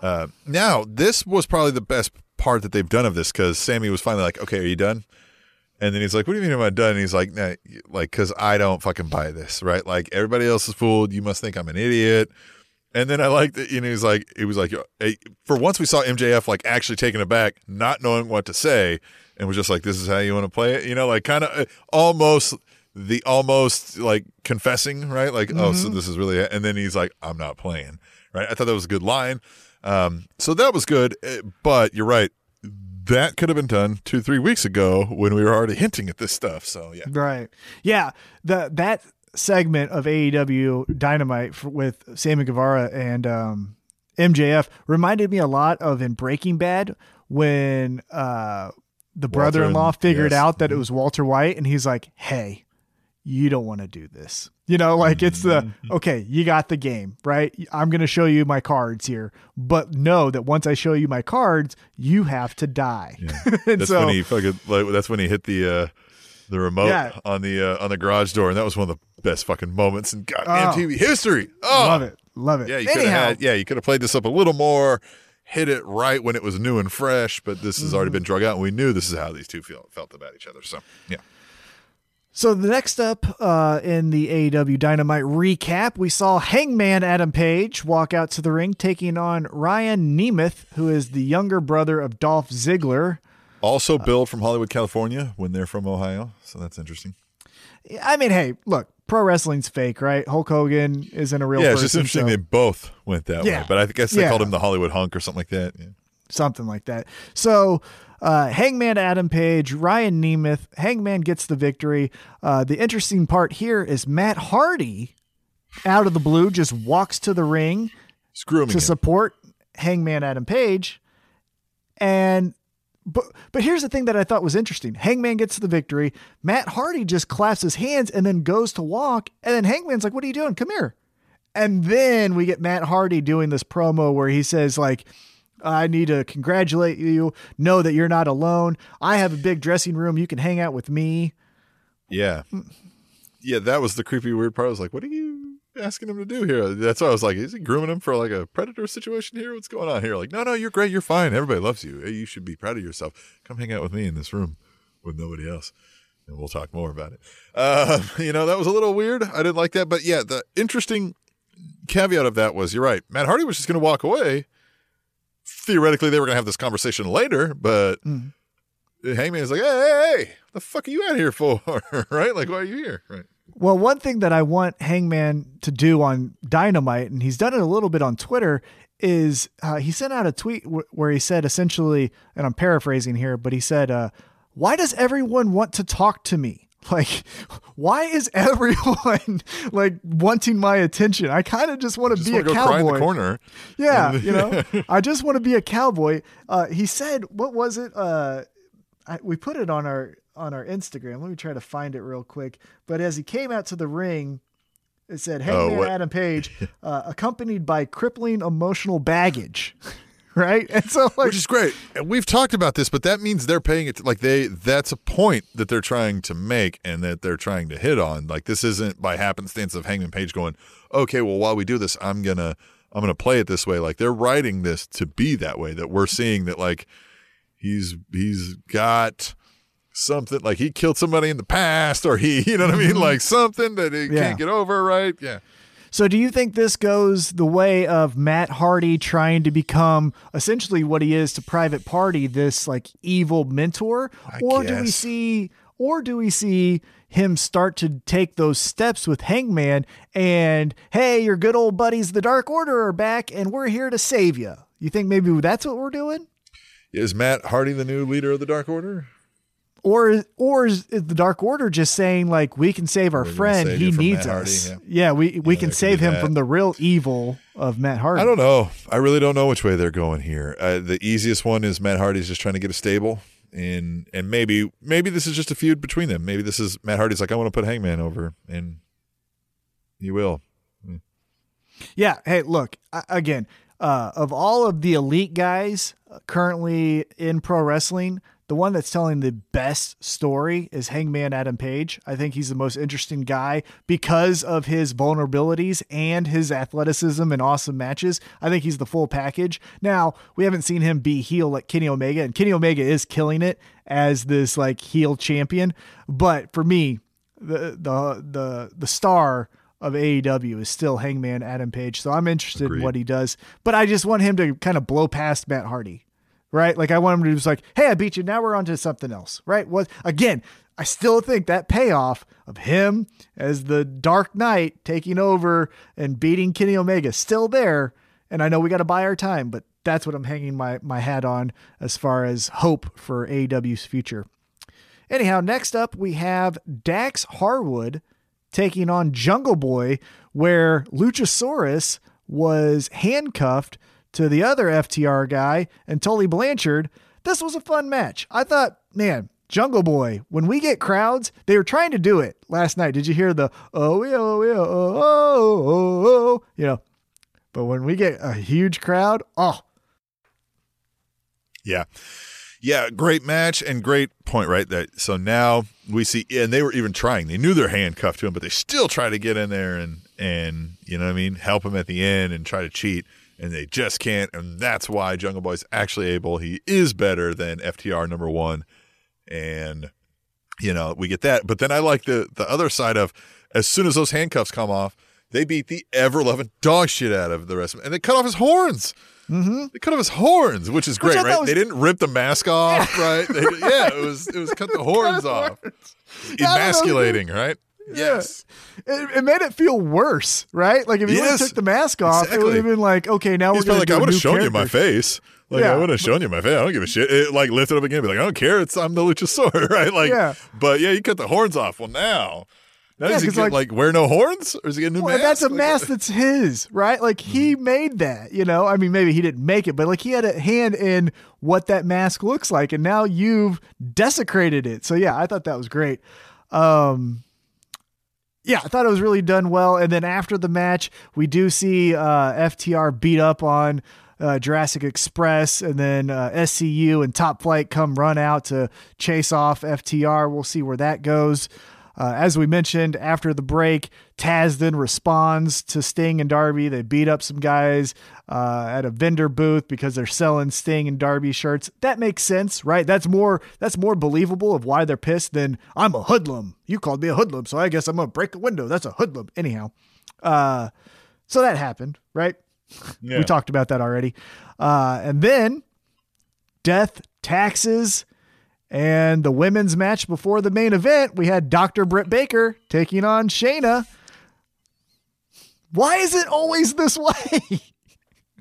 uh, now this was probably the best part that they've done of this because Sammy was finally like, "Okay, are you done?" And then he's like, "What do you mean am I done?" And he's like, nah, "Like, because I don't fucking buy this, right? Like everybody else is fooled. You must think I'm an idiot." And then I liked it. You know, he's like, it was like, hey, for once we saw MJF like actually taken aback, not knowing what to say, and was just like, "This is how you want to play it," you know, like kind of almost the almost like confessing, right? Like, oh, so this is really, and then he's like, "I'm not playing," right? I thought that was a good line. Um, so that was good, eh, but you're right. That could have been done two, three weeks ago when we were already hinting at this stuff. So yeah, Right. Yeah. The that segment of AEW Dynamite f with Sammy Guevara and um, MJF reminded me a lot of in Breaking Bad when uh, the brother-in-law and- figured yes. out that it was Walter White and he's like, "Hey, you don't want to do this." You know, like it's the Mm-hmm. okay, you got the game, right? I'm going to show you my cards here, but know that once I show you my cards, you have to die. and that's so when he fucking like that's when he hit the uh the remote Yeah. on the uh, on the garage door, and that was one of the best fucking moments in goddamn Oh. TV history. Oh, love it. Love it. Yeah, you could have Yeah, you could have played this up a little more, hit it right when it was new and fresh. But this has Mm-hmm. already been drug out, and we knew this is how these two feel, felt about each other. So yeah, So the next up uh, in the AEW Dynamite recap, we saw Hangman Adam Page walk out to the ring, taking on Ryan Nemeth, who is the younger brother of Dolph Ziggler. also billed from Hollywood, California, when they're from Ohio. So that's interesting. I mean, hey, look, pro wrestling's fake, right? Hulk Hogan isn't a real yeah, person. it's just interesting so they both went that Yeah. way. But I guess they Yeah. called him the Hollywood hunk or something like that. Yeah. something like that. So uh, Hangman Adam Page, Ryan Nemeth, Hangman gets the victory. Uh, the interesting part here is Matt Hardy, out of the blue, just walks to the ring. Screw to again. support Hangman Adam Page. And but but here's the thing that I thought was interesting. Hangman gets the victory. Matt Hardy just claps his hands and then goes to walk. And then Hangman's like, "What are you doing? Come here." And then we get Matt Hardy doing this promo where he says like, "I need to congratulate you. Know that you're not alone. I have a big dressing room. You can hang out with me." Yeah. Yeah, that was the creepy weird part. I was like, what are you asking him to do here? That's why I was like, is he grooming him for like a predator situation here? What's going on here? Like, no, no, you're great. You're fine. Everybody loves you. You should be proud of yourself. Come hang out with me in this room with nobody else. And we'll talk more about it. Um, you know, that was a little weird. I didn't like that. But yeah, the interesting caveat of that was you're right. Matt Hardy was just going to walk away. Theoretically, they were going to have this conversation later, but Hangman is like, hey, hey, hey, the fuck are you out here for? right? Like, why are you here? Right. Well, one thing that I want Hangman to do on Dynamite, and he's done it a little bit on Twitter, is uh, he sent out a tweet w- where he said essentially, and I'm paraphrasing here, but he said, uh, "Why does everyone want to talk to me? Like, why is everyone like wanting my attention? I kind of just want to be a want cry in cowboy. corner. Yeah, you know, I just want to be a cowboy. Uh, he said, what was it? Uh, I, we put it on our on our Instagram. Let me try to find it real quick. But as he came out to the ring, it said, "Hey, Oh, Adam Page, uh, accompanied by crippling emotional baggage." right, and so like, which is great. And we've talked about this, but that means they're paying it like they that's a point that they're trying to make and that they're trying to hit on. Like this isn't by happenstance of Hangman Page going, "Okay, well while we do this, I'm going to I'm to play it this way." Like they're writing this to be that way that we're seeing that like he's he's got something like he killed somebody in the past or he, you know what I mean? Like something that he Mm-hmm. Yeah. can't get over, right? Yeah. So, do you think this goes the way of Matt Hardy trying to become essentially what he is to Private Party, this like evil mentor, I or do we see, or do we see him start to take those steps with Hangman and hey, your good old buddies, the Dark Order, are back, and we're here to save you? You think maybe that's what we're doing? Is Matt Hardy the new leader of the Dark Order? Or, or is is the Dark Order just saying like we can save our friend? save He needs Matt Hardy, us. yeah. yeah. we we can save him that. from the real evil of Matt Hardy. I don't know. I really don't know which way they're going here. Uh, the easiest one is Matt Hardy's just trying to get a stable, and and maybe maybe this is just a feud between them. Maybe this is Matt Hardy's like I want to put Hangman over, and he will. Yeah. Hey, look, again, uh, of all of the elite guys currently in pro wrestling, the one that's telling the best story is Hangman Adam Page. I think he's the most interesting guy because of his vulnerabilities and his athleticism and awesome matches. I think he's the full package. Now, we haven't seen him be heel like Kenny Omega, and Kenny Omega is killing it as this like heel champion. But for me, the the the the star of AEW is still Hangman Adam Page. So I'm interested Agreed. in what he does. But I just want him to kind of blow past Matt Hardy. Right? Like I want him to just like, hey, I beat you. Now we're on to something else. Right? What again, I still think that payoff of him as the Dark Knight taking over and beating Kenny Omega still there. And I know we got to buy our time, but that's what I'm hanging my, my hat on as far as hope for AEW's future. Anyhow, next up we have Dax Harwood taking on Jungle Boy, where Luchasaurus was handcuffed to the other FTR guy and Tully Blanchard. This was a fun match. I thought, man, Jungle Boy, when we get crowds, they were trying to do it last night. Did you hear the oh yeah, oh yeah, oh, oh, oh, oh, you know? But when we get a huge crowd, oh, Yeah. Yeah, great match and great point, right? That so now we see and they were even trying. They knew they're handcuffed to him, but they still try to get in there and and you know what I mean, help him at the end and try to cheat. And they just can't, and that's why Jungle Boy's actually able. He is better than FTR number one, and you know we get that. But then I like the the other side of as soon as those handcuffs come off, they beat the ever loving dog shit out of the rest of him, and they cut off his horns. Mm-hmm. They cut off his horns, which is great, thought right? was- they didn't rip the mask off, right? They, yeah, it was it was cut the horns off, Yeah, I don't emasculating, right? Yes, it, it made it feel worse, right? Like if you Yes. took the mask off, it would have been like, okay, now he's we're going like, to I would have shown you my face. Like Yeah. I would have shown you my face. I don't give a shit. It like lifted up again, be like, I don't care. It's I'm the luchasaur, right? Like, Yeah. But yeah, you cut the horns off. Well, now, now Yeah, does he get like- like, wear no horns, or is he get a new Well, mask? that's a Like, mask that's his, right? Like he made that, you know. I mean, maybe he didn't make it, but like he had a hand in what that mask looks like, and now you've desecrated it. So yeah, I thought that was great. Um, yeah, I thought it was really done well. And then after the match, we do see uh, FTR beat up on uh, Jurassic Express, and then uh, SCU and Top Flight come run out to chase off FTR. We'll see where that goes. Uh, as we mentioned after the break, Taz then responds to Sting and Darby. They beat up some guys uh, at a vendor booth because they're selling Sting and Darby shirts. That makes sense, right? That's more that's more believable of why they're pissed than I'm a hoodlum. You called me a hoodlum, so I guess I'm gonna break a window. That's a hoodlum. Anyhow, uh, so that happened, right? Yeah. We talked about that already. Uh, and then death, taxes, and the women's match before the main event, we had Dr. Britt Baker taking on Shanna. Why is it always this way?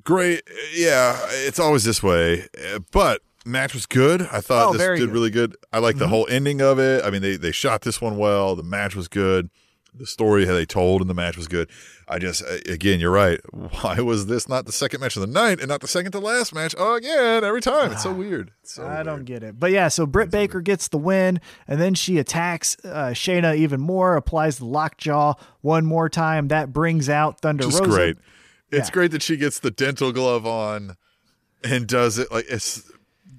Great. Yeah, it's always this way. Uh, But match was good. I thought Oh, this did good. Mm-hmm. really good. I like the whole ending of it. I mean, they they shot this one well. The match was good. The story how they told in the match was good. I just uh, again, you're right. Why was this not the second match of the night and not the second to last match? Oh, again, every time. It's so weird. It's so I don't get it. But yeah, so Britt Baker gets the win, and then she attacks uh, Shanna even more, applies the lockjaw one more time. That brings out Thunder Just Rosa. great. It's Yeah. great that she gets the dental glove on and does it like it's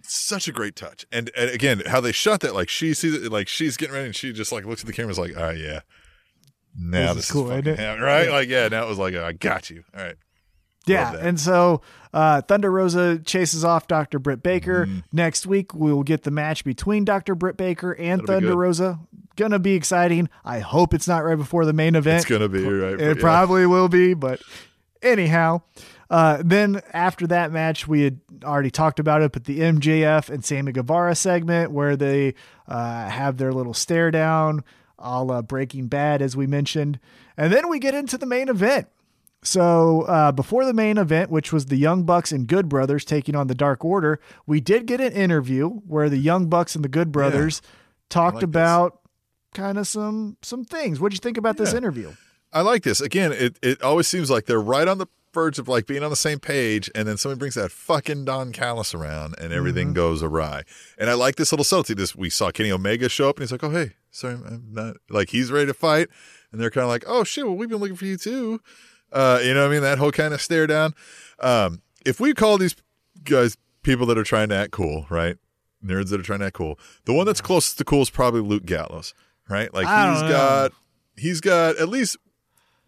such a great touch. And, and again, how they shot that, like she sees it, like she's getting ready, and she just like looks at the camera, is like, "Oh yeah, now This this, is is, cool, fucking isn't it? happening," right?" Like yeah, now it was like, "I got you." All right, Yeah, and so uh, Thunder Rosa chases off Dr. Britt Baker. Mm-hmm. Next week, we will get the match between Dr. Britt Baker and That'll Thunder. Rosa. Gonna be exciting. I hope it's not right before the main event. it's gonna be right. It yeah. probably will be, but anyhow. Uh, then after that match, we had already talked about it, but the MJF and Sammy Guevara segment where they uh, have their little stare down, a la Breaking Bad, as we mentioned. And then we get into the main event. So uh, before the main event, which was the Young Bucks and Good Brothers taking on the Dark Order, we did get an interview where the Young Bucks and the Good Brothers talked like this. about kind of some some things. What'd you think about this interview? I like this. Again, it, it always seems like they're right on the verge of like being on the same page, and then somebody brings that fucking Don Callis around, and everything Mm-hmm. goes awry. And I like this little subtlety. This we saw Kenny Omega show up, and he's like, "Oh hey, sorry, I'm not like he's ready to fight," and they're kind of like, "Oh shit, well we've been looking for you too." Uh, you know what I mean? That whole kind of stare down. Um, if we call these guys people that are trying to act cool, right? Nerds that are trying to act cool. The one that's closest to cool is probably Luke Gallows, right? Like he's know. got he's got at least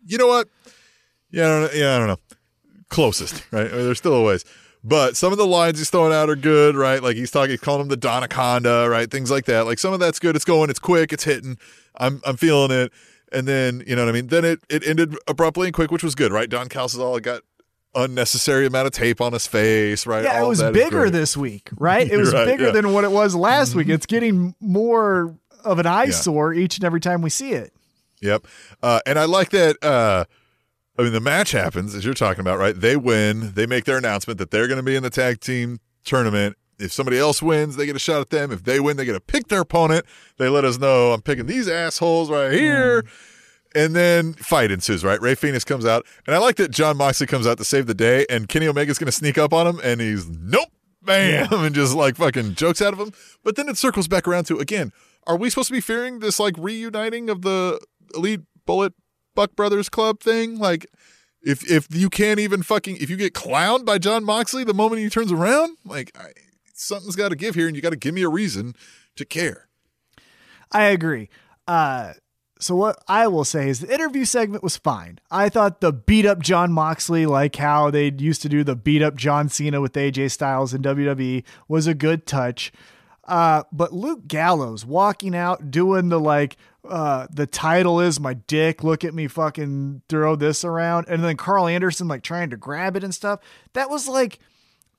you know what? Yeah, I don't know. Yeah, I don't know. Closest, right? I mean, there's still a ways. But some of the lines he's throwing out are good, right? Like he's talking, he's calling him the Donaconda, right? Things like that. Like some of that's good. It's going, it's quick, it's hitting. I'm I'm feeling it. And then, you know what I mean? Then it, it ended abruptly and quick, which was good, right? Don Calzadal got unnecessary amount of tape on his face, right? Yeah, All it was bigger this week, right? It was Right, bigger yeah. than what it was last week. Mm-hmm. It's getting more of an eyesore each and every time we see it. Yep. Uh, and I like that. Uh, I mean, the match happens as you're talking about, right? They win. They make their announcement that they're going to be in the tag team tournament. If somebody else wins, they get a shot at them. If they win, they get to pick their opponent. They let us know I'm picking these assholes right here. And then fight ensues, right? Rey Fenix comes out. And I like that Jon Moxley comes out to save the day and Kenny Omega's going to sneak up on him and he's, nope, bam, and just like fucking jokes out of him. But then it circles back around to, again, are we supposed to be fearing this like reuniting of the Elite Bullet Buck Brothers Club thing? Like, if if you can't even fucking if you get clowned by Jon Moxley the moment he turns around, like I, something's got to give here, and you got to give me a reason to care. I agree. Uh, so what I will say is the interview segment was fine. I thought the beat up Jon Moxley, like how they used to do the beat up John Cena with AJ Styles in WWE, was a good touch. Uh, but Luke Gallows walking out doing the like, uh, the title is my dick. Look at me fucking throw this around, and then Karl Anderson like trying to grab it and stuff. That was like.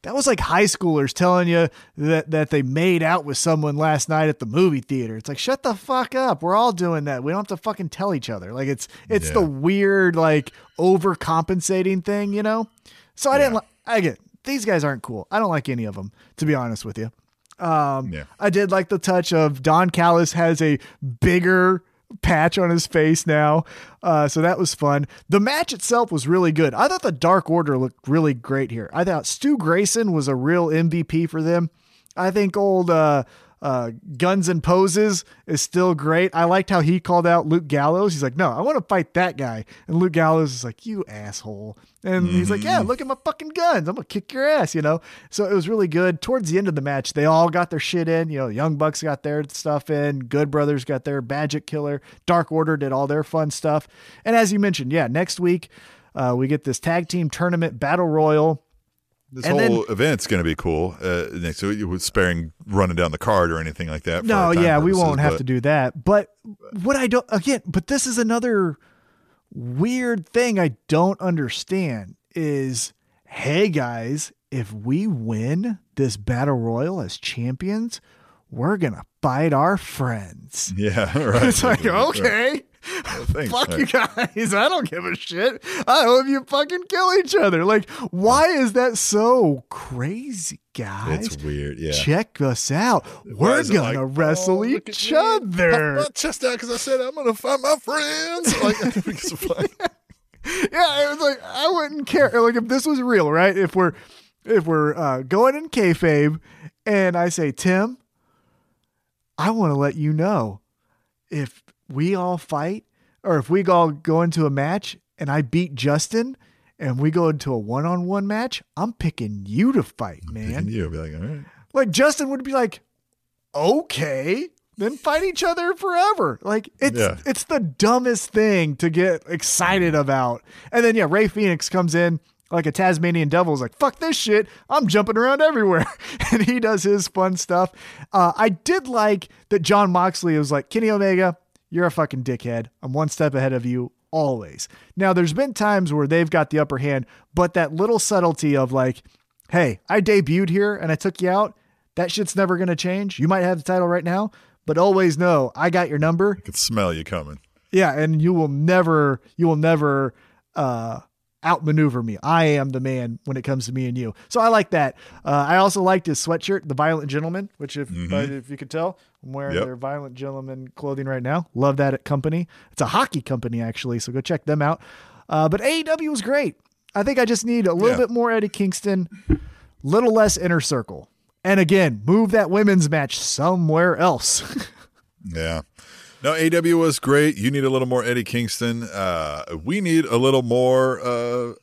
That was like high schoolers telling you that, that they made out with someone last night at the movie theater. It's like shut the fuck up. We're all doing that. We don't have to fucking tell each other. Like it's it's the weird like overcompensating thing, you know. So I didn't. Li- I get these guys aren't cool. I don't like any of them to be honest with you. Um, Yeah. I did like the touch of Don Callis has a bigger patch on his face now. Uh, so that was fun. The match itself was really good. I thought the Dark Order looked really great here. I thought Stu Grayson was a real MVP for them. I think old uh, uh, Guns and Poses is still great. I liked how he called out Luke Gallows. He's like, no, I want to fight that guy. And Luke Gallows is like, you asshole. And he's like, yeah, look at my fucking guns. I'm going to kick your ass, you know? So it was really good. Towards the end of the match, they all got their shit in. You know, Young Bucks got their stuff in. Good Brothers got their Magic Killer. Dark Order did all their fun stuff. And as you mentioned, yeah, next week, uh, we get this tag team tournament battle royal. This And whole event's going to be cool. Uh, next week, with sparing running down the card or anything like that. No, yeah, we won't have but- to do that. But what I don't again, but this is another weird thing I don't understand is hey guys, if we win this battle royal as champions, we're gonna fight our friends. Yeah, right. It's like, Right. Thanks. Fuck you guys. I don't give a shit. I hope you fucking kill each other. Like, why is that so crazy, guys? It's weird. Yeah. Check us out. We're gonna like, wrestle oh, each at me. Puff other. my chest out because I said I'm gonna find my friends. Like, I think it's funny. Yeah, it was like I wouldn't care. Like if this was real, right? If we're if we're uh, going in kayfabe, and I say, Tim, I want to let you know if we all fight, or if we all go into a match, and I beat Justin, and we go into a one-on-one match, I'm picking you to fight, man. You be like, all right. Like Justin would be like, okay, then fight each other forever. Like it's Yeah. it's the dumbest thing to get excited about. And then yeah, Rey Fenix comes in like a Tasmanian devil is like, fuck this shit. I'm jumping around everywhere. and he does his fun stuff. Uh, I did like that Jon Moxley was like, Kenny Omega, you're a fucking dickhead. I'm one step ahead of you always. Now, there's been times where they've got the upper hand, but that little subtlety of like, hey, I debuted here and I took you out. That shit's never going to change. You might have the title right now, but always know I got your number. I can smell you coming. Yeah, and you will never, you will never uh, outmaneuver me. I am the man when it comes to me and you. So I like that. Uh, I also liked his sweatshirt, the Violent Gentleman, which if uh, if you could tell, I'm wearing Yep. their Violent Gentleman clothing right now. Love that at company. It's a hockey company actually, so go check them out. Uh, but AEW was great. I think I just need a little Yeah. bit more Eddie Kingston, little less inner circle. And again, move that women's match somewhere else. Yeah. No, AW was great. You need a little more Eddie Kingston. Uh, we need a little more uh,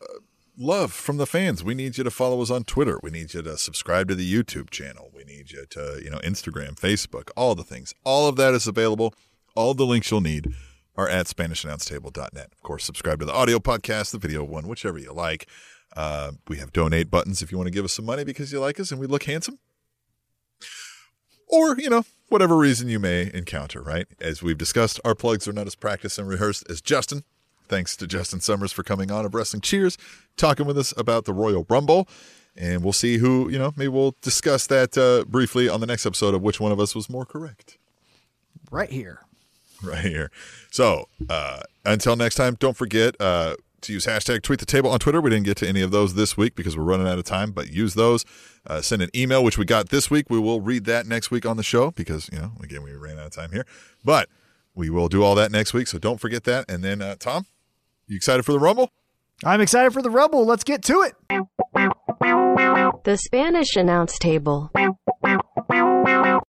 love from the fans. We need you to follow us on Twitter. We need you to subscribe to the YouTube channel. We need you to, you know, Instagram, Facebook, all the things. All of that is available. All the links you'll need are at SpanishAnnounceTable.net. Of course, subscribe to the audio podcast, the video one, whichever you like. Uh, we have donate buttons if you want to give us some money because you like us and we look handsome or you know whatever reason you may encounter right as we've discussed our plugs are not as practiced and rehearsed as justin thanks to justin summers for coming on of wrestling cheers talking with us about the royal rumble and we'll see who you know maybe we'll discuss that uh, briefly on the next episode of which one of us was more correct right here. right here. So uh, until next time, don't forget uh, to use hashtag tweet the table on Twitter. We didn't get to any of those this week because we're running out of time, but use those. Uh, send an email, which we got this week. We will read that next week on the show because, you know, again, we ran out of time here. But we will do all that next week. So don't forget that. And then, uh, Tom, you excited for the Rumble? I'm excited for the Rumble. Let's get to it. The Spanish announce table.